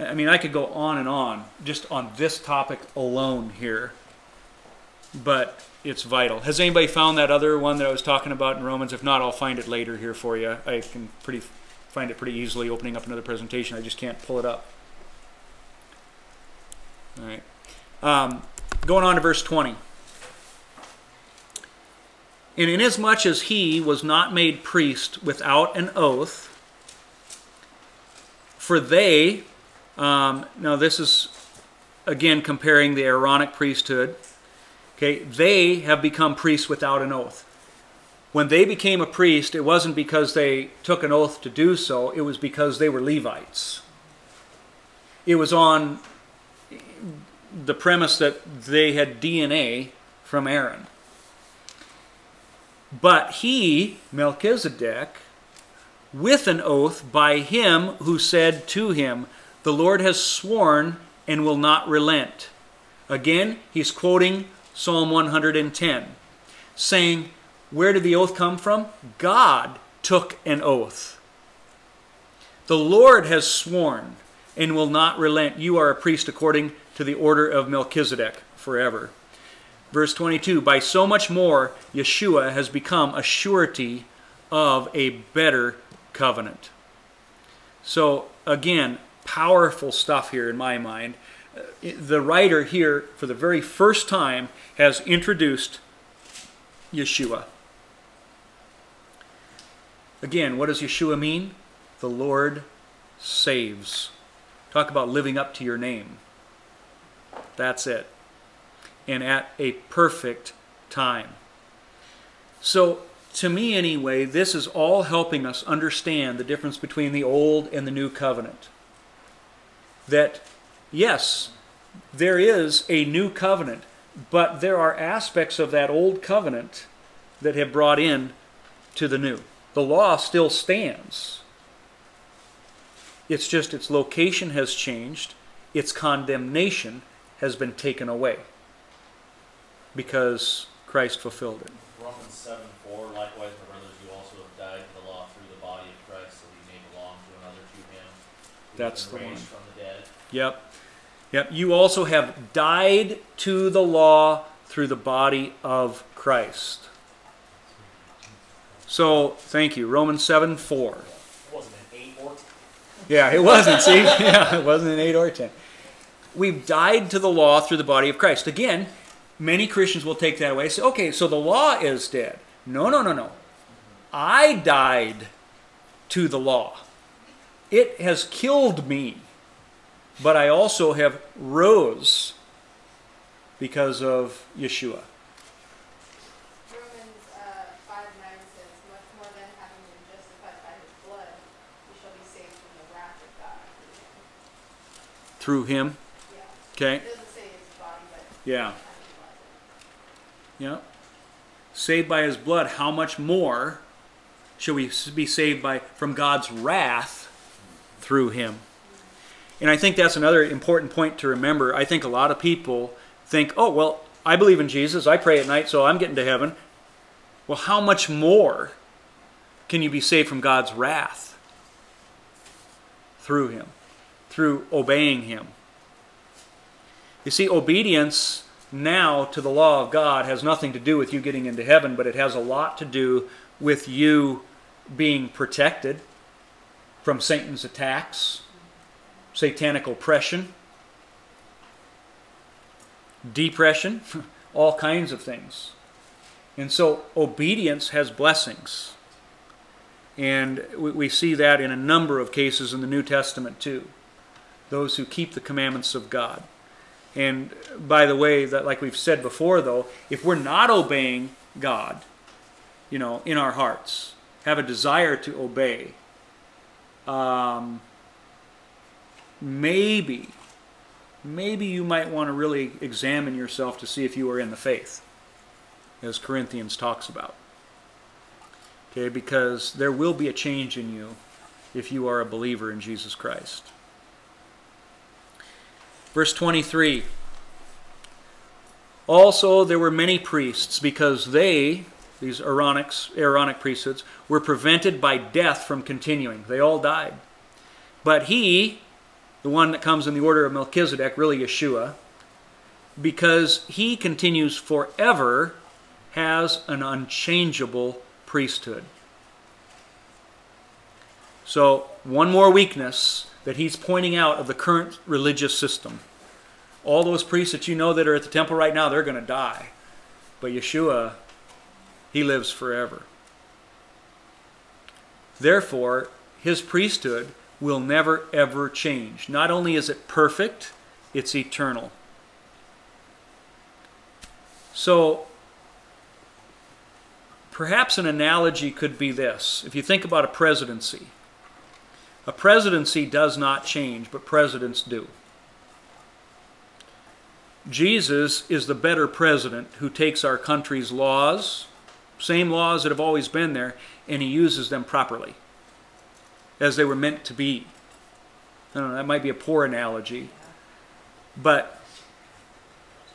[SPEAKER 1] I mean, I could go on and on just on this topic alone here, but it's vital. Has anybody found that other one that I was talking about in Romans? If not, I'll find it later here for you. I can pretty find it pretty easily opening up another presentation. I just can't pull it up. All right. Um, going on to verse 20. And inasmuch as he was not made priest without an oath, for they, um, now this is again comparing the Aaronic priesthood, okay, they have become priests without an oath. When they became a priest, it wasn't because they took an oath to do so, it was because they were Levites. It was on the premise that they had DNA from Aaron. But he, Melchizedek, with an oath by him who said to him, The Lord has sworn and will not relent. Again, he's quoting Psalm 110, saying, Where did the oath come from? God took an oath. The Lord has sworn and will not relent. You are a priest according to the order of Melchizedek forever. Verse 22 By so much more, Yeshua has become a surety of a better covenant. So, again, powerful stuff here in my mind. The writer here, for the very first time, has introduced Yeshua. Again, what does Yeshua mean? The Lord saves. Talk about living up to your name. That's it. And at a perfect time. So to me anyway, this is all helping us understand the difference between the old and the new covenant. That, yes, there is a new covenant, but there are aspects of that old covenant that have brought in to the new. The law still stands. It's just its location has changed, its condemnation has been taken away because Christ fulfilled it.
[SPEAKER 3] Romans 7 4, likewise, my brothers, you also have died to the law through the body of Christ, so that you may belong to another to him. has
[SPEAKER 1] the one.
[SPEAKER 3] from the dead.
[SPEAKER 1] Yep. Yep. You also have died to the law through the body of Christ. So, thank you. Romans 7 4.
[SPEAKER 3] It wasn't an 8 or 10.
[SPEAKER 1] Yeah, it wasn't. See? <laughs> Yeah, it wasn't an 8 or 10. We've died to the law through the body of Christ. Again, many Christians will take that away and say, okay, so the law is dead. No, no, no, no. I died to the law. It has killed me. But I also have rose because of Yeshua.
[SPEAKER 6] Romans uh, 5 9 says, Much more than having been justified by his blood, we shall be saved from the wrath of God.
[SPEAKER 1] Through him. Okay?
[SPEAKER 6] It doesn't say his body, but
[SPEAKER 1] Yeah. Yeah. Saved by his blood, how much more shall we be saved by from God's wrath through him? And I think that's another important point to remember. I think a lot of people think, "Oh, well, I believe in Jesus. I pray at night, so I'm getting to heaven." Well, how much more can you be saved from God's wrath through him, through obeying him? You see, obedience now to the law of God has nothing to do with you getting into heaven, but it has a lot to do with you being protected from Satan's attacks, satanic oppression, depression, <laughs> all kinds of things. And so obedience has blessings. And we, see that in a number of cases in the New Testament too. Those who keep the commandments of God. And by the way, that like we've said before, though, if we're not obeying God, you know, in our hearts, have a desire to obey, um, maybe, maybe you might want to really examine yourself to see if you are in the faith, as Corinthians talks about. Okay, because there will be a change in you if you are a believer in Jesus Christ. Verse 23 Also, there were many priests because they, these Aaronics, Aaronic priesthoods, were prevented by death from continuing. They all died. But he, the one that comes in the order of Melchizedek, really Yeshua, because he continues forever, has an unchangeable priesthood. So, one more weakness that he's pointing out of the current religious system. All those priests that you know that are at the temple right now, they're going to die. But Yeshua, he lives forever. Therefore, his priesthood will never ever change. Not only is it perfect, it's eternal. So, perhaps an analogy could be this. If you think about a presidency, a presidency does not change, but presidents do. Jesus is the better president who takes our country's laws, same laws that have always been there, and he uses them properly, as they were meant to be. I don't know, that might be a poor analogy, but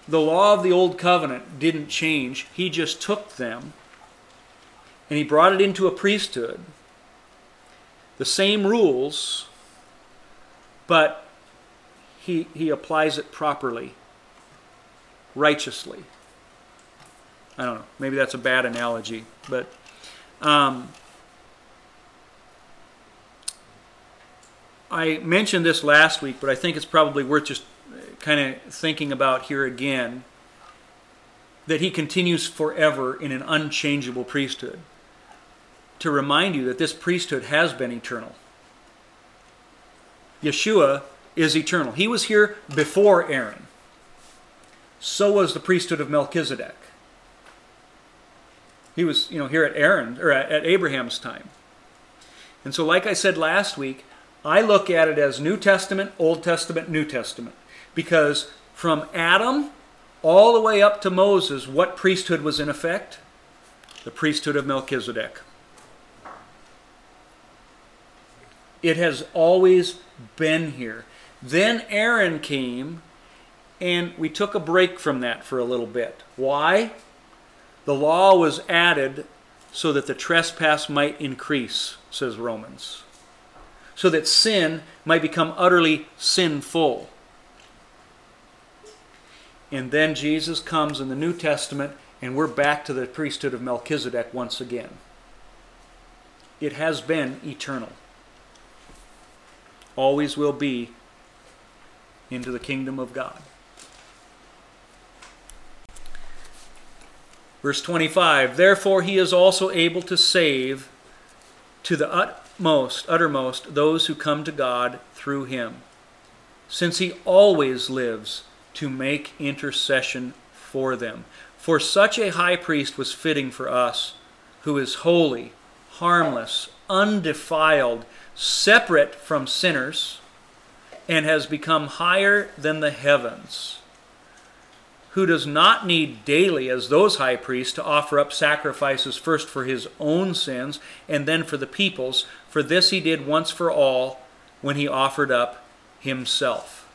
[SPEAKER 1] the law of the old covenant didn't change. He just took them and he brought it into a priesthood the same rules, but he, he applies it properly, righteously. I don't know. Maybe that's a bad analogy, but um, I mentioned this last week, but I think it's probably worth just kind of thinking about here again that he continues forever in an unchangeable priesthood to remind you that this priesthood has been eternal. Yeshua is eternal. He was here before Aaron. So was the priesthood of Melchizedek. He was, you know, here at Aaron or at, at Abraham's time. And so, like I said last week, I look at it as New Testament, Old Testament, New Testament. Because from Adam all the way up to Moses, what priesthood was in effect? The priesthood of Melchizedek. It has always been here. Then Aaron came, and we took a break from that for a little bit. Why? The law was added so that the trespass might increase, says Romans. So that sin might become utterly sinful. And then Jesus comes in the New Testament, and we're back to the priesthood of Melchizedek once again. It has been eternal, always will be into the kingdom of God. Verse 25 Therefore he is also able to save to the utmost, uttermost, those who come to God through him, since he always lives to make intercession for them. For such a high priest was fitting for us, who is holy, harmless, undefiled, separate from sinners, and has become higher than the heavens, who does not need daily, as those high priests, to offer up sacrifices first for his own sins and then for the people's, for this he did once for all when he offered up himself.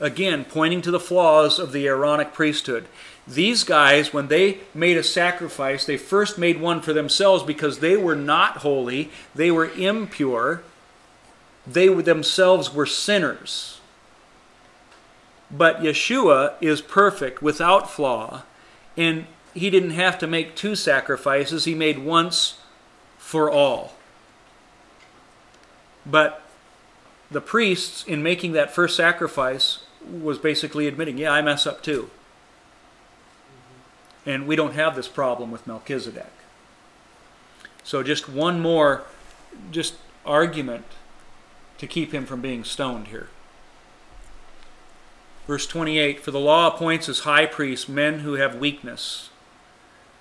[SPEAKER 1] Again, pointing to the flaws of the Aaronic priesthood. These guys, when they made a sacrifice, they first made one for themselves because they were not holy, they were impure, they themselves were sinners. But Yeshua is perfect, without flaw, and he didn't have to make two sacrifices, he made once for all. But the priests, in making that first sacrifice, was basically admitting, yeah, I mess up too. And we don't have this problem with Melchizedek. So just one more just argument to keep him from being stoned here. Verse 28 For the law appoints as high priests men who have weakness.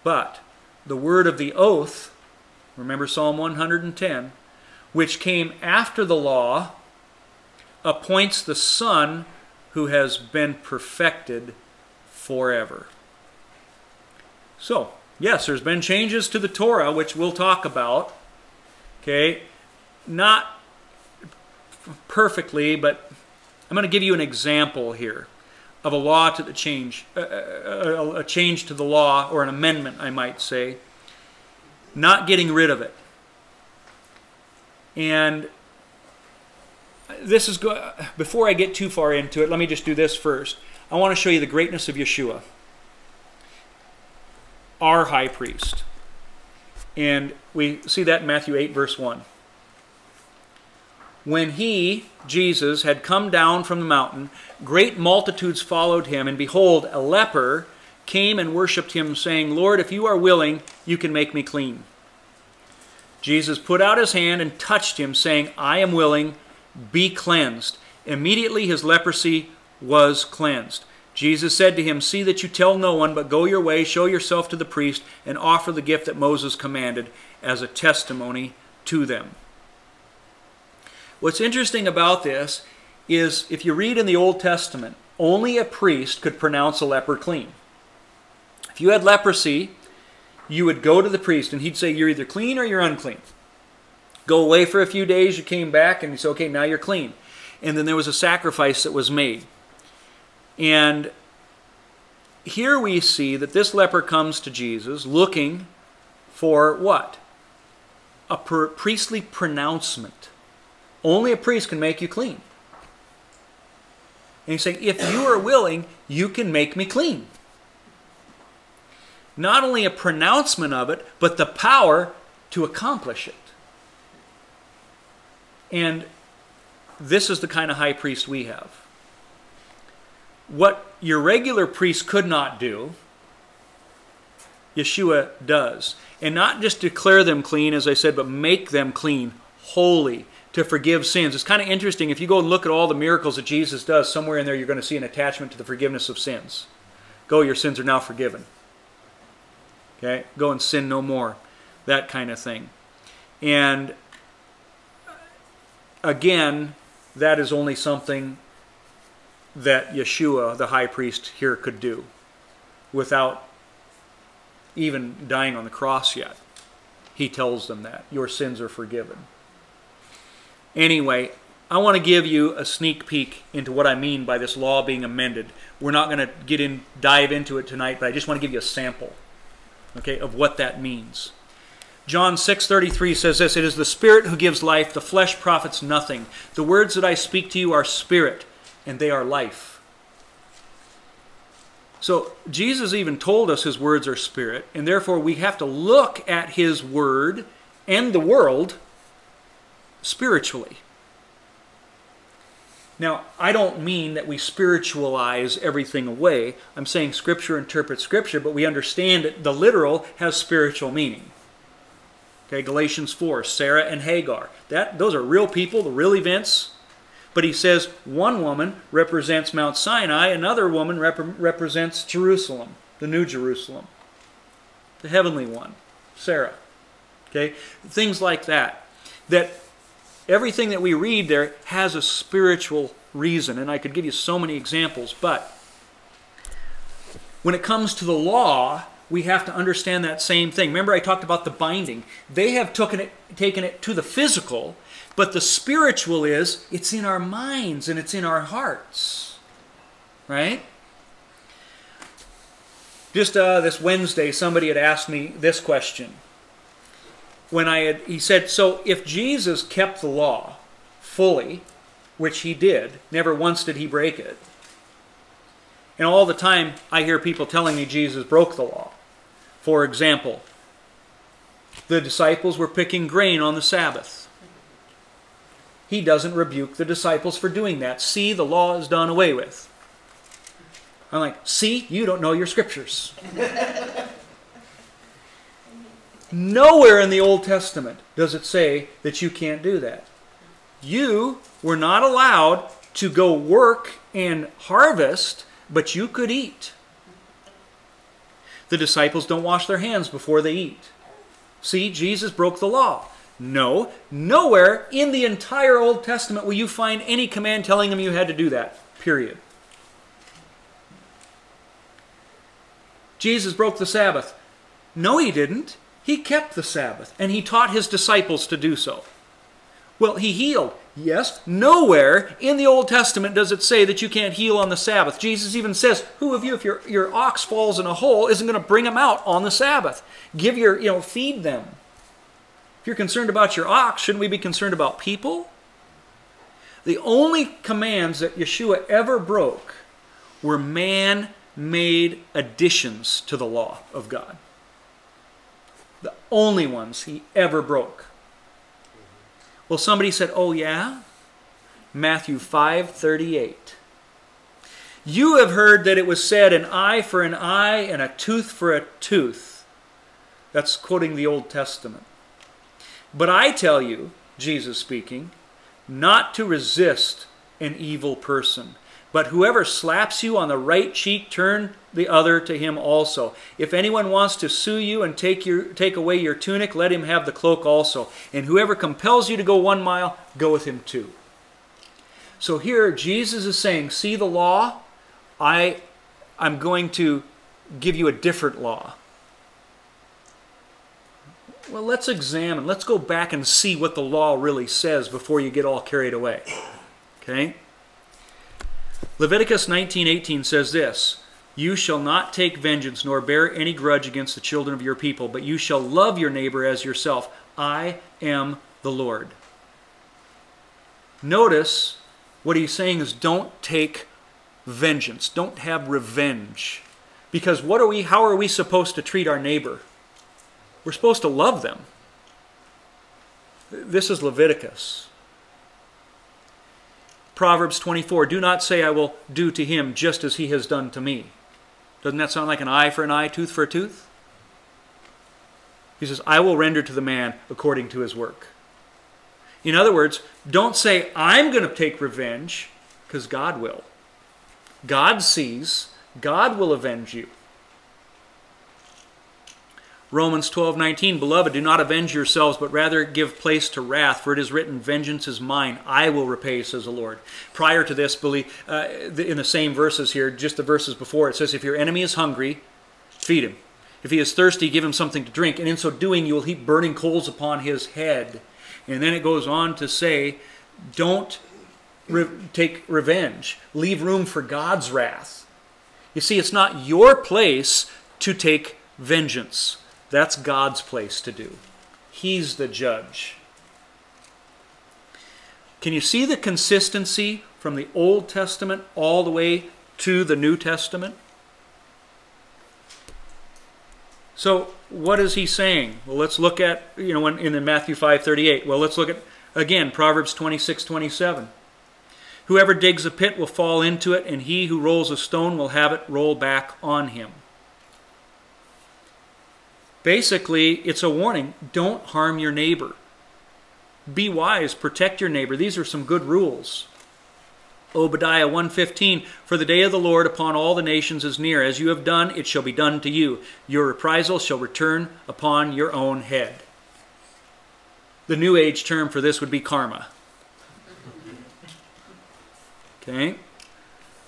[SPEAKER 1] But the word of the oath, remember Psalm 110, which came after the law, appoints the Son who has been perfected forever. So, yes, there's been changes to the Torah, which we'll talk about. Okay, not perfectly, but I'm going to give you an example here of a law to the change, a, a change to the law, or an amendment, I might say, not getting rid of it. And this is go- before I get too far into it. Let me just do this first. I want to show you the greatness of Yeshua, our high priest, and we see that in Matthew eight, verse one. When he, Jesus, had come down from the mountain, great multitudes followed him, and behold, a leper came and worshipped him, saying, Lord, if you are willing, you can make me clean. Jesus put out his hand and touched him, saying, I am willing, be cleansed. Immediately his leprosy was cleansed. Jesus said to him, See that you tell no one, but go your way, show yourself to the priest, and offer the gift that Moses commanded as a testimony to them. What's interesting about this is if you read in the Old Testament, only a priest could pronounce a leper clean. If you had leprosy, you would go to the priest and he'd say, You're either clean or you're unclean. Go away for a few days, you came back, and he said, Okay, now you're clean. And then there was a sacrifice that was made. And here we see that this leper comes to Jesus looking for what? A priestly pronouncement. Only a priest can make you clean. And he's saying, if you are willing, you can make me clean. Not only a pronouncement of it, but the power to accomplish it. And this is the kind of high priest we have. What your regular priest could not do, Yeshua does. And not just declare them clean, as I said, but make them clean, holy, to forgive sins. It's kind of interesting. If you go and look at all the miracles that Jesus does, somewhere in there you're going to see an attachment to the forgiveness of sins. Go, your sins are now forgiven. Okay? Go and sin no more. That kind of thing. And uh, again, that is only something that Yeshua, the high priest here, could do without even dying on the cross yet. He tells them that your sins are forgiven. Anyway, I want to give you a sneak peek into what I mean by this law being amended. We're not going to get in dive into it tonight, but I just want to give you a sample okay of what that means. John 6:33 says this, it is the spirit who gives life, the flesh profits nothing. The words that I speak to you are spirit and they are life. So Jesus even told us his words are spirit, and therefore we have to look at his word and the world spiritually. Now, I don't mean that we spiritualize everything away. I'm saying Scripture interprets Scripture, but we understand that the literal has spiritual meaning. Okay, Galatians 4, Sarah and Hagar. That, those are real people, the real events. But he says one woman represents Mount Sinai, another woman rep- represents Jerusalem, the New Jerusalem, the heavenly one, Sarah. Okay, things like that. That everything that we read there has a spiritual reason, and I could give you so many examples, but when it comes to the law, we have to understand that same thing. Remember, I talked about the binding. They have taken it, taken it to the physical, but the spiritual is it's in our minds and it's in our hearts. Right? Just uh, this Wednesday, somebody had asked me this question. When I had, he said, So if Jesus kept the law fully, which he did, never once did he break it. And all the time, I hear people telling me Jesus broke the law. For example, the disciples were picking grain on the Sabbath. He doesn't rebuke the disciples for doing that. See, the law is done away with. I'm like, see, you don't know your scriptures. Nowhere in the Old Testament does it say that you can't do that. You were not allowed to go work and harvest, but you could eat. The disciples don't wash their hands before they eat. See, Jesus broke the law. No, nowhere in the entire Old Testament will you find any command telling them you had to do that. Period. Jesus broke the Sabbath. No, he didn't. He kept the Sabbath, and he taught his disciples to do so. Well, he healed. Yes, nowhere in the Old Testament does it say that you can't heal on the Sabbath. Jesus even says, "Who of you, if your, your ox falls in a hole, isn't going to bring him out on the Sabbath? Give your, you know, feed them." If you're concerned about your ox, shouldn't we be concerned about people? The only commands that Yeshua ever broke were man made additions to the law of God. The only ones he ever broke. Well, somebody said, "Oh yeah?" Matthew 5:38. You have heard that it was said an eye for an eye and a tooth for a tooth. That's quoting the Old Testament. But I tell you, Jesus speaking, not to resist an evil person. But whoever slaps you on the right cheek, turn the other to him also. If anyone wants to sue you and take, your, take away your tunic, let him have the cloak also. And whoever compels you to go one mile, go with him two. So here Jesus is saying, See the law? I, I'm going to give you a different law. Well, let's examine. Let's go back and see what the law really says before you get all carried away. Okay? Leviticus 19:18 says this, "You shall not take vengeance nor bear any grudge against the children of your people, but you shall love your neighbor as yourself. I am the Lord." Notice what he's saying is don't take vengeance. Don't have revenge. Because what are we how are we supposed to treat our neighbor? We're supposed to love them. This is Leviticus. Proverbs 24 Do not say, I will do to him just as he has done to me. Doesn't that sound like an eye for an eye, tooth for a tooth? He says, I will render to the man according to his work. In other words, don't say, I'm going to take revenge, because God will. God sees, God will avenge you. Romans 12:19 Beloved do not avenge yourselves but rather give place to wrath for it is written vengeance is mine I will repay says the Lord. Prior to this believe uh, in the same verses here just the verses before it says if your enemy is hungry feed him. If he is thirsty give him something to drink and in so doing you will heap burning coals upon his head. And then it goes on to say don't re- take revenge. Leave room for God's wrath. You see it's not your place to take vengeance. That's God's place to do. He's the judge. Can you see the consistency from the Old Testament all the way to the New Testament? So, what is he saying? Well, let's look at, you know, in Matthew 5:38. Well, let's look at again Proverbs 26:27. Whoever digs a pit will fall into it, and he who rolls a stone will have it roll back on him. Basically, it's a warning don't harm your neighbor. Be wise, protect your neighbor. These are some good rules. Obadiah 1:15 For the day of the Lord upon all the nations is near as you have done it shall be done to you your reprisal shall return upon your own head. The new age term for this would be karma. Okay?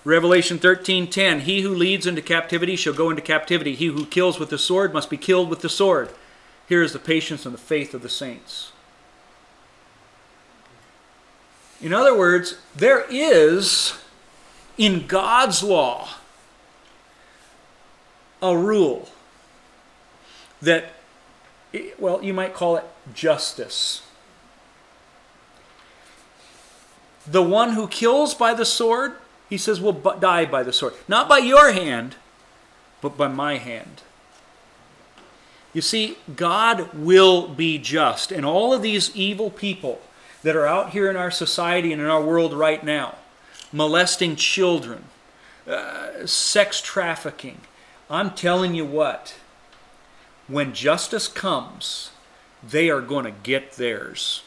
[SPEAKER 1] Revelation 13:10 He who leads into captivity shall go into captivity he who kills with the sword must be killed with the sword. Here is the patience and the faith of the saints. In other words, there is in God's law a rule that well, you might call it justice. The one who kills by the sword he says, will die by the sword. Not by your hand, but by my hand. You see, God will be just. And all of these evil people that are out here in our society and in our world right now, molesting children, uh, sex trafficking, I'm telling you what, when justice comes, they are going to get theirs.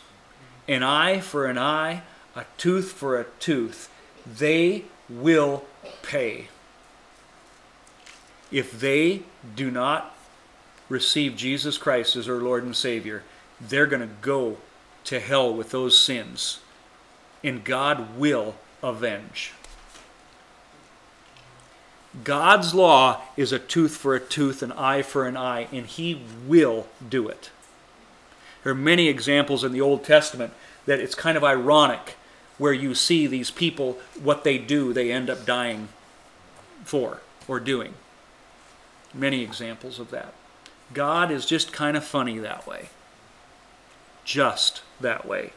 [SPEAKER 1] An eye for an eye, a tooth for a tooth they will pay. If they do not receive Jesus Christ as their Lord and Savior, they're going to go to hell with those sins. And God will avenge. God's law is a tooth for a tooth, an eye for an eye, and He will do it. There are many examples in the Old Testament that it's kind of ironic where you see these people, what they do, they end up dying for or doing. Many examples of that. God is just kind of funny that way. Just that way.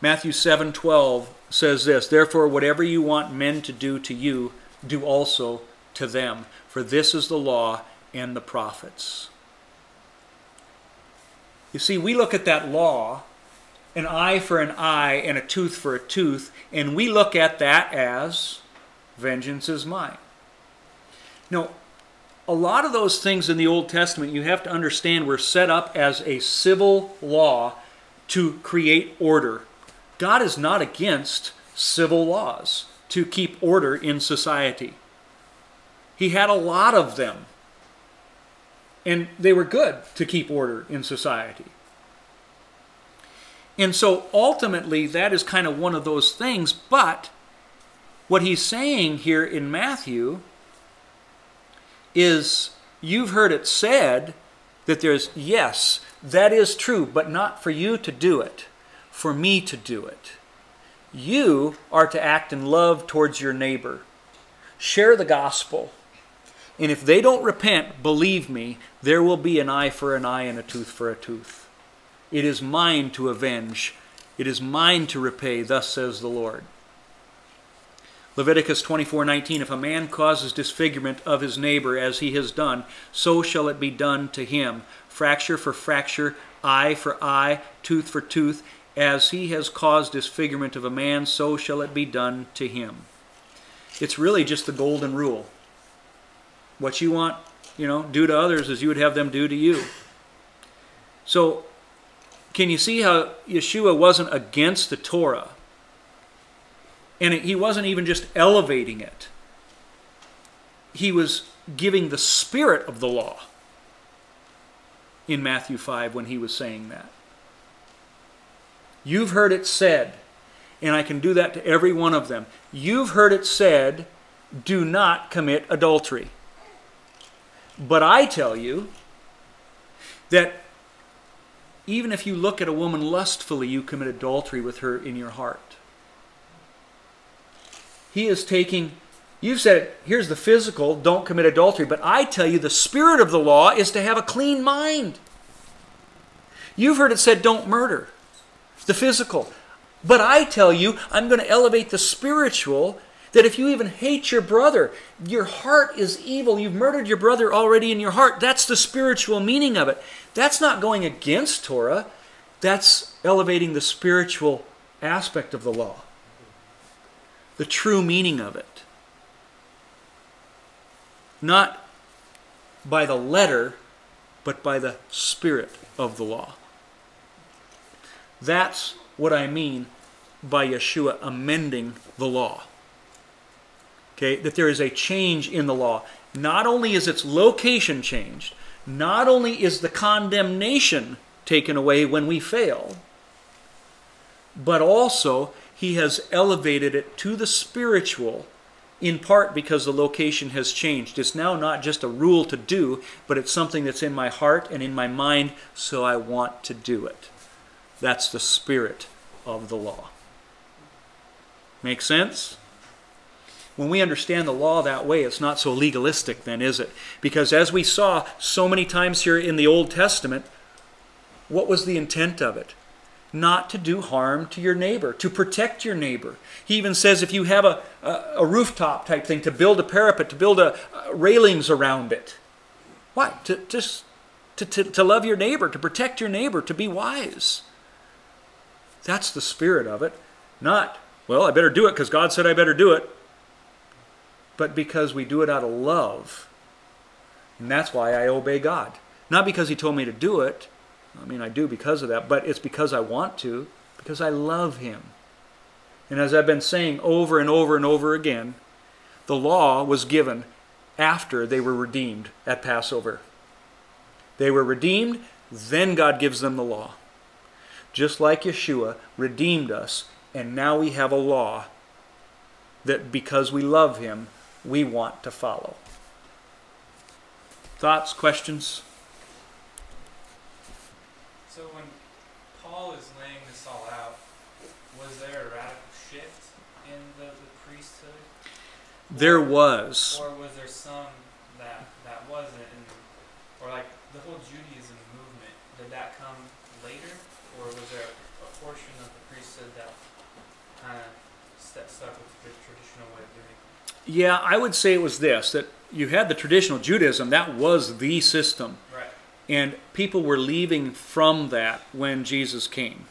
[SPEAKER 1] Matthew 7:12 says this, "Therefore whatever you want men to do to you, do also to them, for this is the law and the prophets." You see, we look at that law an eye for an eye and a tooth for a tooth, and we look at that as vengeance is mine. Now, a lot of those things in the Old Testament you have to understand were set up as a civil law to create order. God is not against civil laws to keep order in society. He had a lot of them, and they were good to keep order in society. And so ultimately, that is kind of one of those things. But what he's saying here in Matthew is you've heard it said that there's, yes, that is true, but not for you to do it, for me to do it. You are to act in love towards your neighbor. Share the gospel. And if they don't repent, believe me, there will be an eye for an eye and a tooth for a tooth. It is mine to avenge. It is mine to repay, thus says the Lord. Leviticus 24:19 If a man causes disfigurement of his neighbor as he has done, so shall it be done to him. Fracture for fracture, eye for eye, tooth for tooth, as he has caused disfigurement of a man, so shall it be done to him. It's really just the golden rule. What you want, you know, do to others as you would have them do to you. So can you see how Yeshua wasn't against the Torah? And he wasn't even just elevating it. He was giving the spirit of the law in Matthew 5 when he was saying that. You've heard it said, and I can do that to every one of them. You've heard it said, do not commit adultery. But I tell you that even if you look at a woman lustfully, you commit adultery with her in your heart. He is taking, you've said, here's the physical, don't commit adultery. But I tell you, the spirit of the law is to have a clean mind. You've heard it said, don't murder, the physical. But I tell you, I'm going to elevate the spiritual. That if you even hate your brother, your heart is evil. You've murdered your brother already in your heart. That's the spiritual meaning of it. That's not going against Torah, that's elevating the spiritual aspect of the law, the true meaning of it. Not by the letter, but by the spirit of the law. That's what I mean by Yeshua amending the law. Okay, that there is a change in the law. Not only is its location changed, not only is the condemnation taken away when we fail, but also he has elevated it to the spiritual in part because the location has changed. It's now not just a rule to do, but it's something that's in my heart and in my mind, so I want to do it. That's the spirit of the law. Make sense? When we understand the law that way, it's not so legalistic, then, is it? Because as we saw so many times here in the Old Testament, what was the intent of it? Not to do harm to your neighbor, to protect your neighbor. He even says if you have a, a, a rooftop type thing, to build a parapet, to build a, a railings around it. Why? To, just to, to, to love your neighbor, to protect your neighbor, to be wise. That's the spirit of it. Not, well, I better do it because God said I better do it but because we do it out of love. And that's why I obey God. Not because He told me to do it. I mean, I do because of that, but it's because I want to, because I love Him. And as I've been saying over and over and over again, the law was given after they were redeemed at Passover. They were redeemed, then God gives them the law. Just like Yeshua redeemed us, and now we have a law that because we love Him, we want to follow. Thoughts, questions?
[SPEAKER 7] So when Paul is laying this all out, was there a radical shift in the, the priesthood?
[SPEAKER 1] There was.
[SPEAKER 7] Or was there some that that wasn't and or like the whole Judaism movement, did that come later? Or was there a portion of the priesthood that kinda st- stuck with the traditional way of doing it?
[SPEAKER 1] Yeah, I would say it was this that you had the traditional Judaism, that was the system.
[SPEAKER 7] Right.
[SPEAKER 1] And people were leaving from that when Jesus came.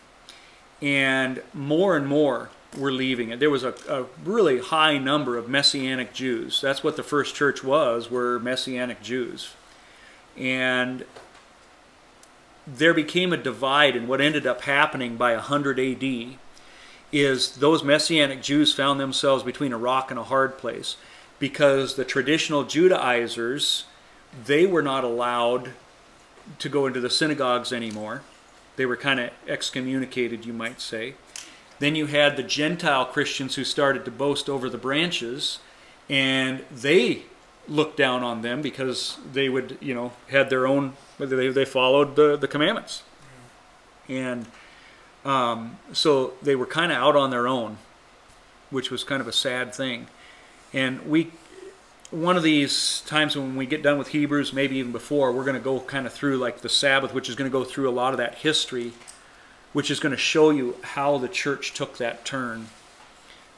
[SPEAKER 1] And more and more were leaving it. There was a, a really high number of Messianic Jews. That's what the first church was, were Messianic Jews. And there became a divide, and what ended up happening by 100 AD is those Messianic Jews found themselves between a rock and a hard place because the traditional Judaizers they were not allowed to go into the synagogues anymore. They were kind of excommunicated, you might say. Then you had the Gentile Christians who started to boast over the branches, and they looked down on them because they would, you know, had their own, they, they followed the, the commandments. And um, so they were kind of out on their own, which was kind of a sad thing. And we, one of these times when we get done with Hebrews, maybe even before, we're going to go kind of through like the Sabbath, which is going to go through a lot of that history, which is going to show you how the church took that turn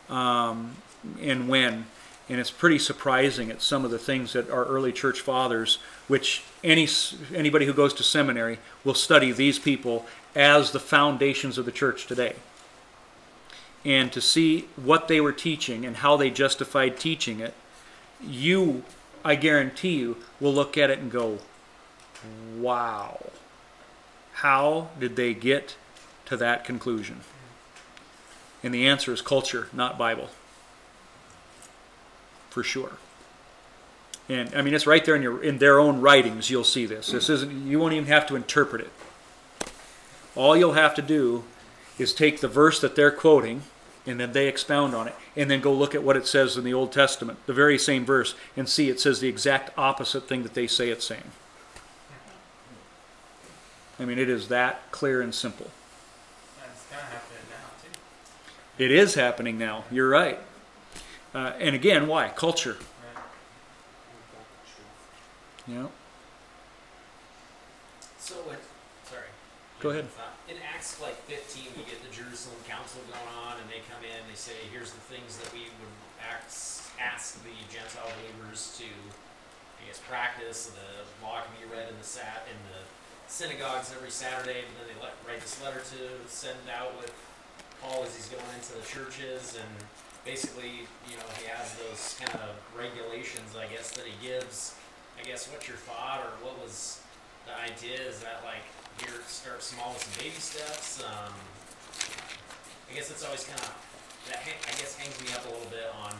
[SPEAKER 1] um, and when. And it's pretty surprising at some of the things that our early church fathers, which any anybody who goes to seminary will study these people as the foundations of the church today. And to see what they were teaching and how they justified teaching it, you, I guarantee you, will look at it and go, wow. How did they get to that conclusion? And the answer is culture, not Bible. For sure. And I mean, it's right there in your in their own writings. You'll see this. This isn't. You won't even have to interpret it. All you'll have to do is take the verse that they're quoting, and then they expound on it, and then go look at what it says in the Old Testament, the very same verse, and see it says the exact opposite thing that they say it's saying. I mean, it is that clear and simple. It is happening now. You're right. Uh, and again, why? Culture. Know.
[SPEAKER 2] So sorry.
[SPEAKER 1] Go ahead.
[SPEAKER 2] Uh, in Acts like 15, we get the Jerusalem Council going on, and they come in. They say, "Here's the things that we would ask, ask the Gentile believers to, I guess, practice. The law can be read in the sat in the synagogues every Saturday. And then they let, write this letter to send out with Paul as he's going into the churches, and basically, you know, he has those kind of regulations, I guess, that he gives. I guess what's your thought, or what was the idea? Is that like here start small with some baby steps? Um, I guess it's always kind of that. Hang, I guess hangs me up a little bit on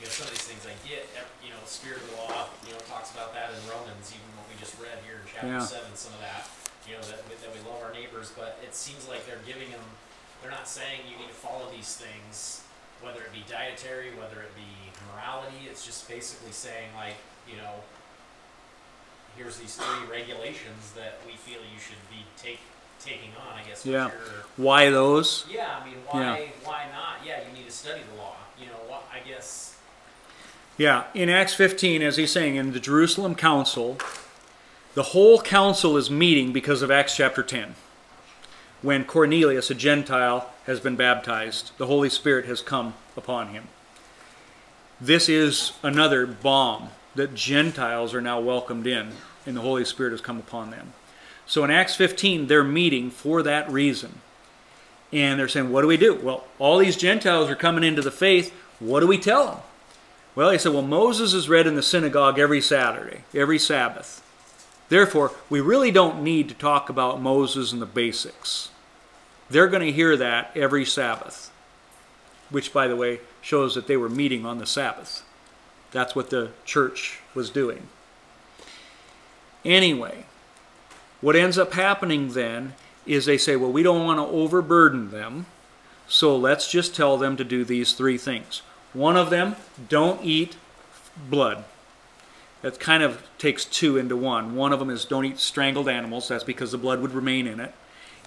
[SPEAKER 2] you know some of these things. I get you know spirit of the law. You know talks about that in Romans, even what we just read here in chapter
[SPEAKER 1] Yeah.
[SPEAKER 2] seven. Some of that you know that that we love our neighbors, but it seems like they're giving them. They're not saying you need to follow these things, whether it be dietary, whether it be morality. It's just basically saying like you know here's these three regulations that we feel you should be take taking on. I guess.
[SPEAKER 1] Yeah.
[SPEAKER 2] you're-
[SPEAKER 1] Why those?
[SPEAKER 2] yeah, I mean, why why not? Yeah, you need to study the law. You know, what I guess.
[SPEAKER 1] Yeah, in Acts 15, as he's saying, in the Jerusalem Council, the whole council is meeting because of Acts chapter 10. When Cornelius, a Gentile, has been baptized, the Holy Spirit has come upon him. This is another bomb that Gentiles are now welcomed in, and the Holy Spirit has come upon them. So in Acts 15, they're meeting for that reason. And they're saying, What do we do? Well, all these Gentiles are coming into the faith. What do we tell them? Well, he said, Well, Moses is read in the synagogue every Saturday, every Sabbath. Therefore, we really don't need to talk about Moses and the basics. They're going to hear that every Sabbath, which, by the way, shows that they were meeting on the Sabbath. That's what the church was doing. Anyway, what ends up happening then is they say, well, we don't want to overburden them, so let's just tell them to do these three things. One of them, don't eat blood. That kind of takes two into one. One of them is don't eat strangled animals, that's because the blood would remain in it,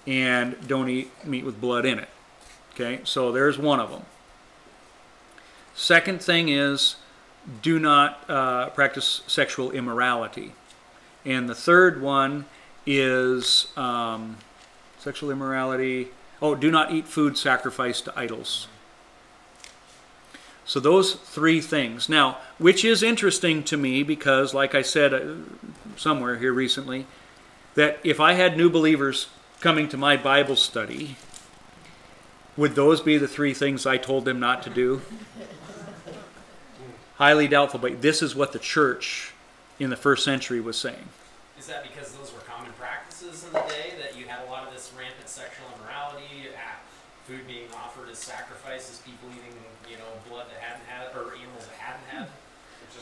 [SPEAKER 1] and don't eat meat with blood in it. Okay, so there's one of them. Second thing is do not uh, practice sexual immorality. And the third one is um, sexual immorality. Oh, do not eat food sacrificed to idols. So those three things. Now, which is interesting to me because, like I said uh, somewhere here recently, that if I had new believers coming to my Bible study, would those be the three things I told them not to do? <laughs> Highly doubtful, but this is what the church in the first century was saying.
[SPEAKER 2] Is that because those were common practices in the day that you had a lot of this rampant sexual immorality, ah, food being offered as sacrifices, people eating, you know, blood that hadn't had, or animals that hadn't had?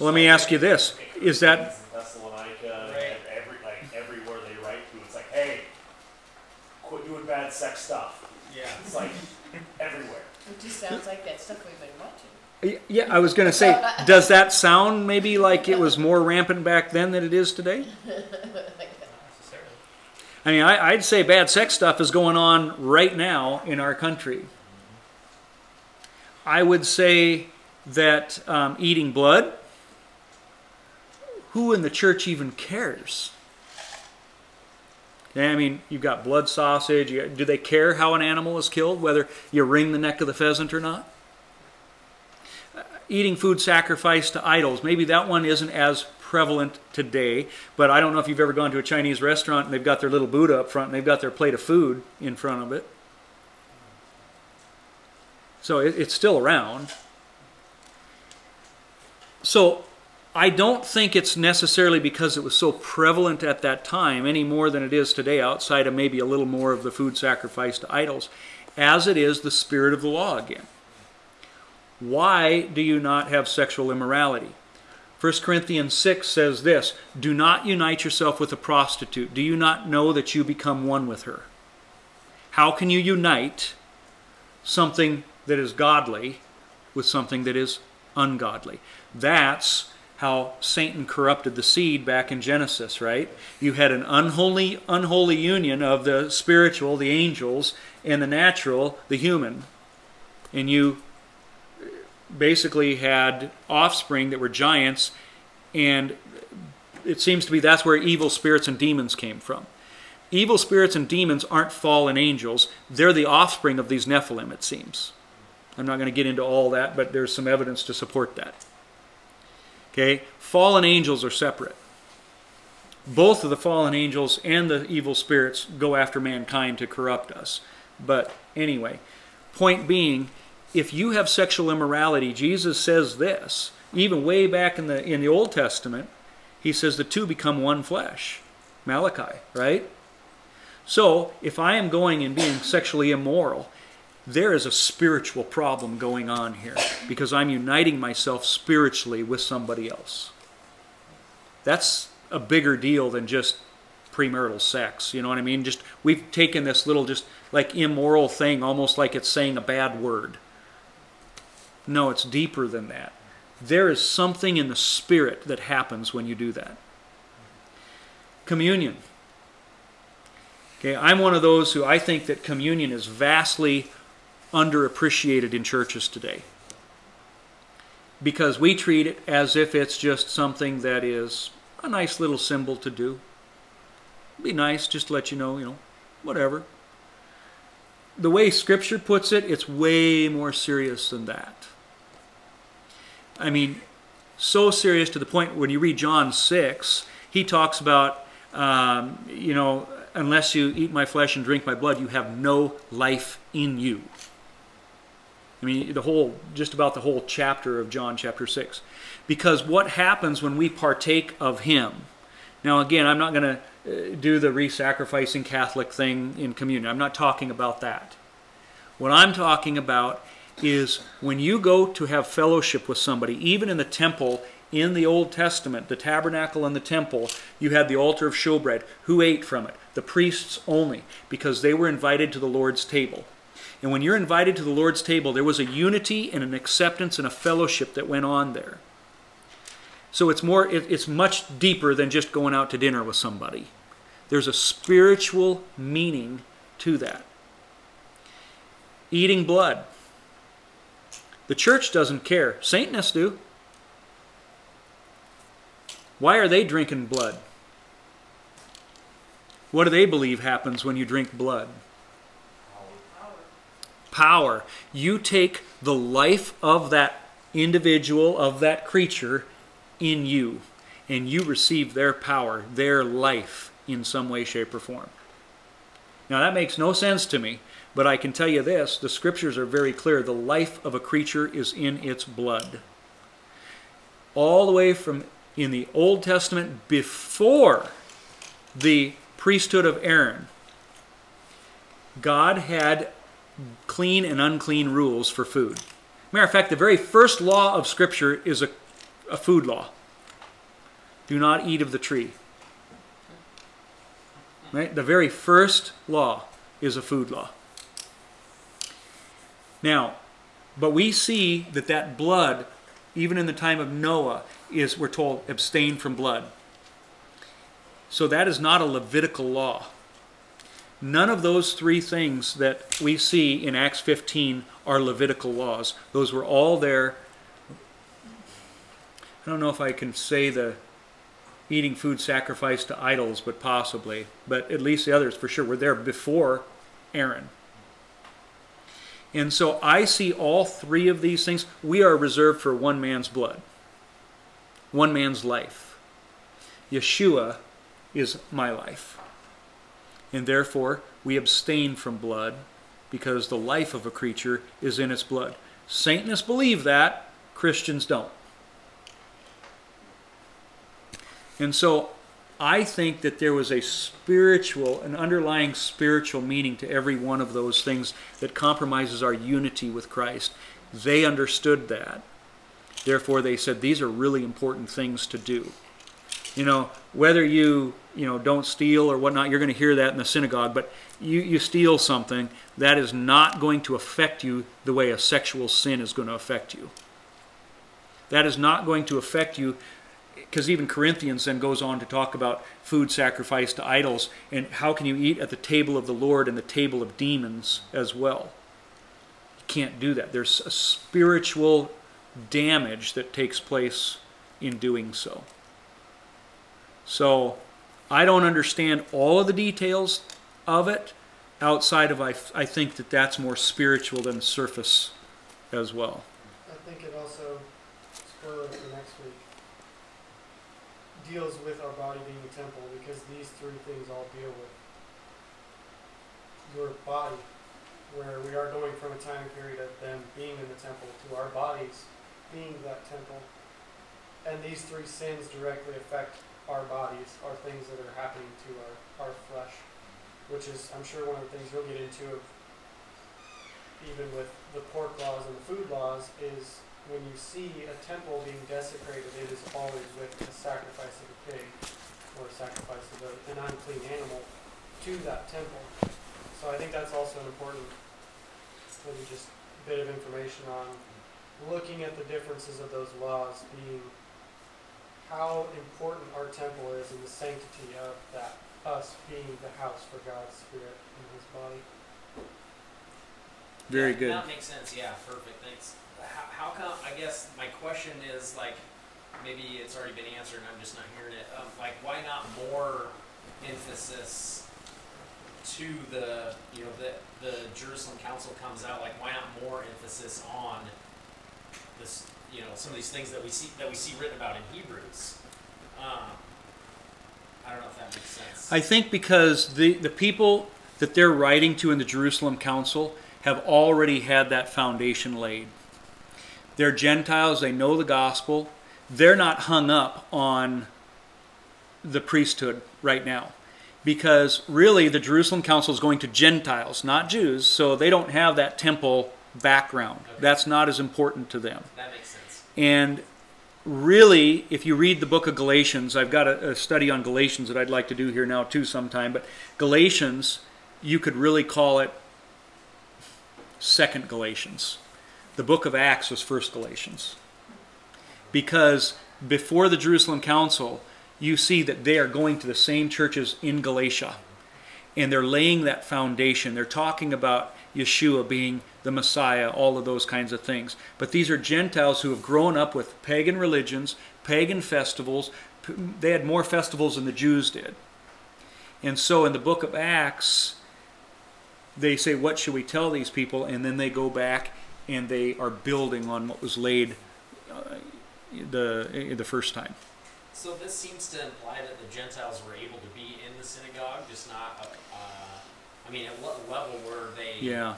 [SPEAKER 1] Well, let me ask you this: Is that
[SPEAKER 3] Thessalonica,
[SPEAKER 2] Right.
[SPEAKER 3] every like everywhere they write to, it's like, hey, quit doing bad sex stuff.
[SPEAKER 2] Yeah.
[SPEAKER 3] It's like everywhere.
[SPEAKER 8] It just sounds like that stuff we've been watching.
[SPEAKER 1] Yeah, I was going to say, does that sound maybe like it was more rampant back then than it is today? I mean, I, I'd say bad sex stuff is going on right now in our country. I would say that um, eating blood, who in the church even cares? I mean, you've got blood sausage. Do they care how an animal is killed, whether you wring the neck of the pheasant or not? Eating food sacrificed to idols, maybe that one isn't as prevalent today, but I don't know if you've ever gone to a Chinese restaurant and they've got their little Buddha up front and they've got their plate of food in front of it. So it, it's still around. So I don't think it's necessarily because it was so prevalent at that time any more than it is today, outside of maybe a little more of the food sacrificed to idols, as it is the spirit of the law again. Why do you not have sexual immorality? 1 Corinthians 6 says this Do not unite yourself with a prostitute. Do you not know that you become one with her? How can you unite something that is godly with something that is ungodly? That's how Satan corrupted the seed back in Genesis, right? You had an unholy unholy union of the spiritual, the angels, and the natural, the human. And you basically had offspring that were giants, and it seems to be that's where evil spirits and demons came from. Evil spirits and demons aren't fallen angels, they're the offspring of these Nephilim, it seems. I'm not going to get into all that, but there's some evidence to support that. Okay? Fallen angels are separate. Both of the fallen angels and the evil spirits go after mankind to corrupt us. But anyway, point being, if you have sexual immorality, Jesus says this, even way back in the in the Old Testament, he says the two become one flesh. Malachi, right? So, if I am going and being sexually immoral, there is a spiritual problem going on here because I'm uniting myself spiritually with somebody else. That's a bigger deal than just premarital sex. You know what I mean? Just we've taken this little just like immoral thing almost like it's saying a bad word. No, it's deeper than that. There is something in the spirit that happens when you do that. Communion. Okay, I'm one of those who I think that communion is vastly underappreciated in churches today. Because we treat it as if it's just something that is a nice little symbol to do. It'd Be nice, just to let you know, you know, whatever. The way Scripture puts it, it's way more serious than that. I mean, so serious to the point when you read John 6, he talks about, um, you know, unless you eat my flesh and drink my blood, you have no life in you. I mean, the whole, just about the whole chapter of John chapter 6. Because what happens when we partake of Him? Now, again, I'm not going to uh, do the re sacrificing Catholic thing in communion. I'm not talking about that. What I'm talking about is when you go to have fellowship with somebody, even in the temple in the Old Testament, the tabernacle and the temple, you had the altar of showbread. Who ate from it? The priests only, because they were invited to the Lord's table. And when you're invited to the Lord's table, there was a unity and an acceptance and a fellowship that went on there. So it's more it, it's much deeper than just going out to dinner with somebody. There's a spiritual meaning to that. Eating blood. The church doesn't care. Satanists do. Why are they drinking blood? What do they believe happens when you drink blood? Power. You take the life of that individual, of that creature, in you, and you receive their power, their life in some way, shape, or form. Now, that makes no sense to me, but I can tell you this the scriptures are very clear. The life of a creature is in its blood. All the way from in the Old Testament before the priesthood of Aaron, God had clean and unclean rules for food. Matter of fact, the very first law of Scripture is a, a food law do not eat of the tree. Right? The very first law is a food law. Now, but we see that that blood, even in the time of Noah, is, we're told, abstain from blood. So that is not a Levitical law. None of those three things that we see in Acts 15 are Levitical laws. Those were all there. I don't know if I can say the eating food sacrificed to idols, but possibly. But at least the others for sure were there before Aaron. And so I see all three of these things. We are reserved for one man's blood, one man's life. Yeshua is my life. And therefore, we abstain from blood because the life of a creature is in its blood. Satanists believe that, Christians don't. And so I think that there was a spiritual, an underlying spiritual meaning to every one of those things that compromises our unity with Christ. They understood that. Therefore, they said these are really important things to do. You know, whether you you know don't steal or whatnot, you're going to hear that in the synagogue. But you you steal something that is not going to affect you the way a sexual sin is going to affect you. That is not going to affect you because even Corinthians then goes on to talk about food sacrificed to idols and how can you eat at the table of the Lord and the table of demons as well. You can't do that. There's a spiritual damage that takes place in doing so. So I don't understand all of the details of it outside of I, I think that that's more spiritual than surface as well.
[SPEAKER 4] I think it also, week, deals with our body being a temple because these three things all deal with your body, where we are going from a time period of them being in the temple to our bodies being that temple. And these three sins directly affect our bodies, are things that are happening to our, our flesh, which is, I'm sure, one of the things you'll get into even with the pork laws and the food laws is when you see a temple being desecrated, it is always with a sacrifice of a pig or a sacrifice of a, an unclean animal to that temple. So I think that's also an important, maybe just bit of information on looking at the differences of those laws being how important our temple is and the sanctity of that, us being the house for God's Spirit and His body.
[SPEAKER 1] Very good.
[SPEAKER 2] That makes sense. Yeah, perfect. Thanks. How, how come? I guess my question is like, maybe it's already been answered, and I'm just not hearing it. Um, like, why not more emphasis to the, you know, the the Jerusalem Council comes out? Like, why not more emphasis on this? You know, some of these things that we see that we see written about in Hebrews. Um, I don't know if that makes sense.
[SPEAKER 1] I think because the, the people that they're writing to in the Jerusalem Council have already had that foundation laid. They're Gentiles, they know the gospel, they're not hung up on the priesthood right now. Because really, the Jerusalem Council is going to Gentiles, not Jews, so they don't have that temple background.
[SPEAKER 2] Okay.
[SPEAKER 1] That's not as important to them.
[SPEAKER 2] that makes sense.
[SPEAKER 1] And really, if you read the book of Galatians, I've got a, a study on Galatians that I'd like to do here now too sometime, but Galatians, you could really call it second Galatians. The book of Acts was first Galatians. Because before the Jerusalem Council, you see that they are going to the same churches in Galatia and they're laying that foundation. They're talking about Yeshua being the Messiah, all of those kinds of things. But these are Gentiles who have grown up with pagan religions, pagan festivals. They had more festivals than the Jews did. And so in the book of Acts, they say, What should we tell these people? And then they go back and they are building on what was laid uh, the, the first time.
[SPEAKER 2] So this seems to imply that the Gentiles were able to be in the synagogue, just not. Uh, I mean, at what level were they
[SPEAKER 1] Yeah.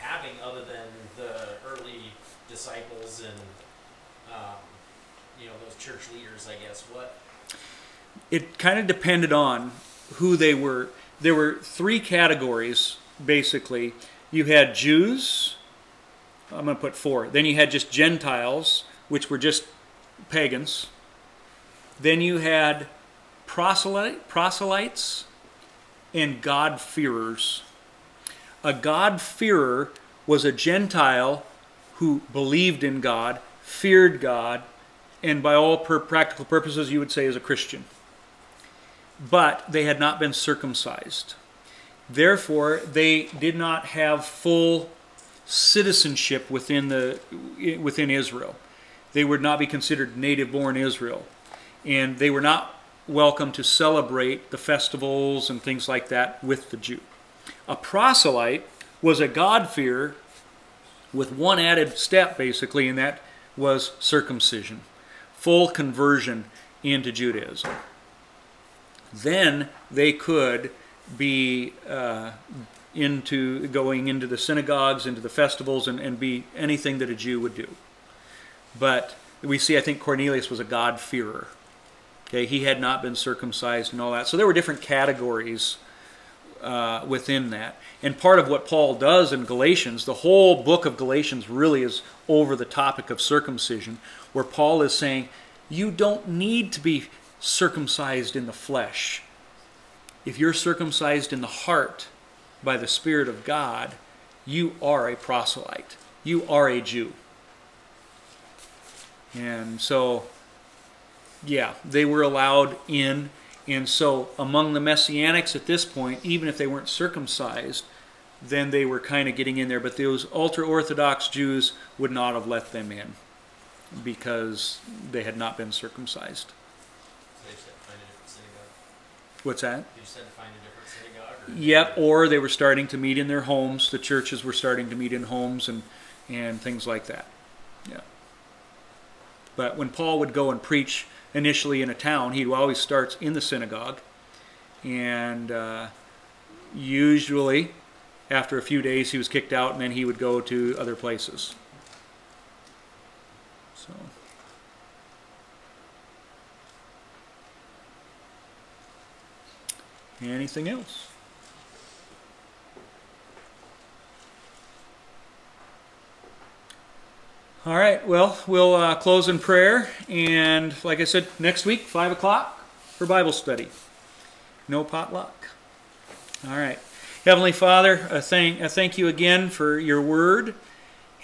[SPEAKER 2] having other than the early disciples and um, you know those church leaders? I guess what.
[SPEAKER 1] it kind of depended on who they were. There were three categories, basically. You had Jews, I'm going to put four. Then you had just Gentiles, which were just pagans. Then you had proselyte, proselytes and God-fearers. A God-fearer was a Gentile who believed in God, feared God, and by all practical purposes, you would say is a Christian. But they had not been circumcised. Therefore, they did not have full citizenship within the within Israel. They would not be considered native-born Israel, and they were not welcome to celebrate the festivals and things like that with the Jew. A proselyte was a God-fearer with one added step, basically, and that was circumcision, full conversion into Judaism. Then they could be uh, into going into the synagogues, into the festivals, and, and be anything that a Jew would do. But we see, I think Cornelius was a God-fearer. Okay, he had not been circumcised and all that. So there were different categories uh, within that. And part of what Paul does in Galatians, the whole book of Galatians really is over the topic of circumcision, where Paul is saying, you don't need to be circumcised in the flesh. If you're circumcised in the heart by the Spirit of God, you are a proselyte. You are a Jew. And so, yeah, they were allowed in. And so, among the Messianics at this point, even if they weren't circumcised, then they were kind of getting in there. But those ultra Orthodox Jews would not have let them in because they had not been circumcised.
[SPEAKER 2] So they just had to find a different synagogue.
[SPEAKER 1] What's that? Yep, or they were starting to meet in their homes. The churches were starting to meet in homes and, and things like that. Yeah. But when Paul would go and preach initially in a town, he always starts in the synagogue. And uh, usually, after a few days, he was kicked out and then he would go to other places. So. Anything else? All right, well, we'll uh, close in prayer. And like I said, next week, 5 o'clock for Bible study. No potluck. All right. Heavenly Father, I thank, I thank you again for your word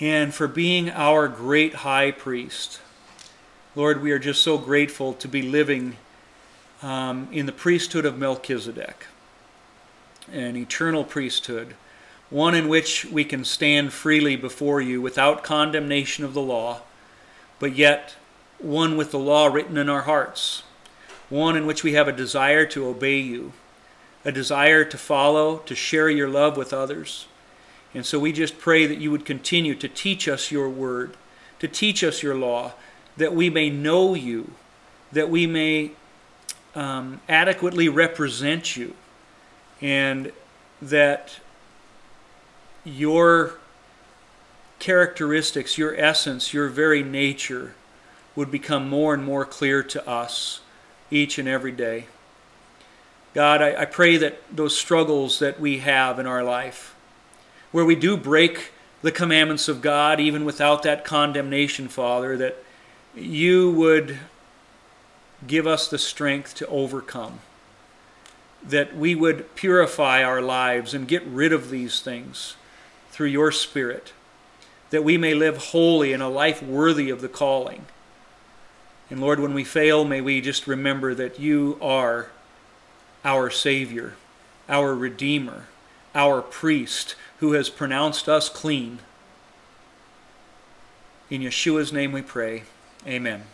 [SPEAKER 1] and for being our great high priest. Lord, we are just so grateful to be living um, in the priesthood of Melchizedek, an eternal priesthood one in which we can stand freely before you without condemnation of the law, but yet one with the law written in our hearts, one in which we have a desire to obey you, a desire to follow, to share your love with others. And so we just pray that you would continue to teach us your word, to teach us your law, that we may know you, that we may um, adequately represent you, and that your characteristics, your essence, your very nature would become more and more clear to us each and every day. God, I, I, pray that those struggles that we have in our life, where we do break the commandments of God, even without that condemnation, Father, that you would give us the strength to overcome. That we would purify our lives and get rid of these things through your Spirit, that we may live holy in a life worthy of the calling. And Lord, when we fail, may we just remember that you are our Savior, our Redeemer, our priest who has pronounced us clean. In Yeshua's name we pray. Amen.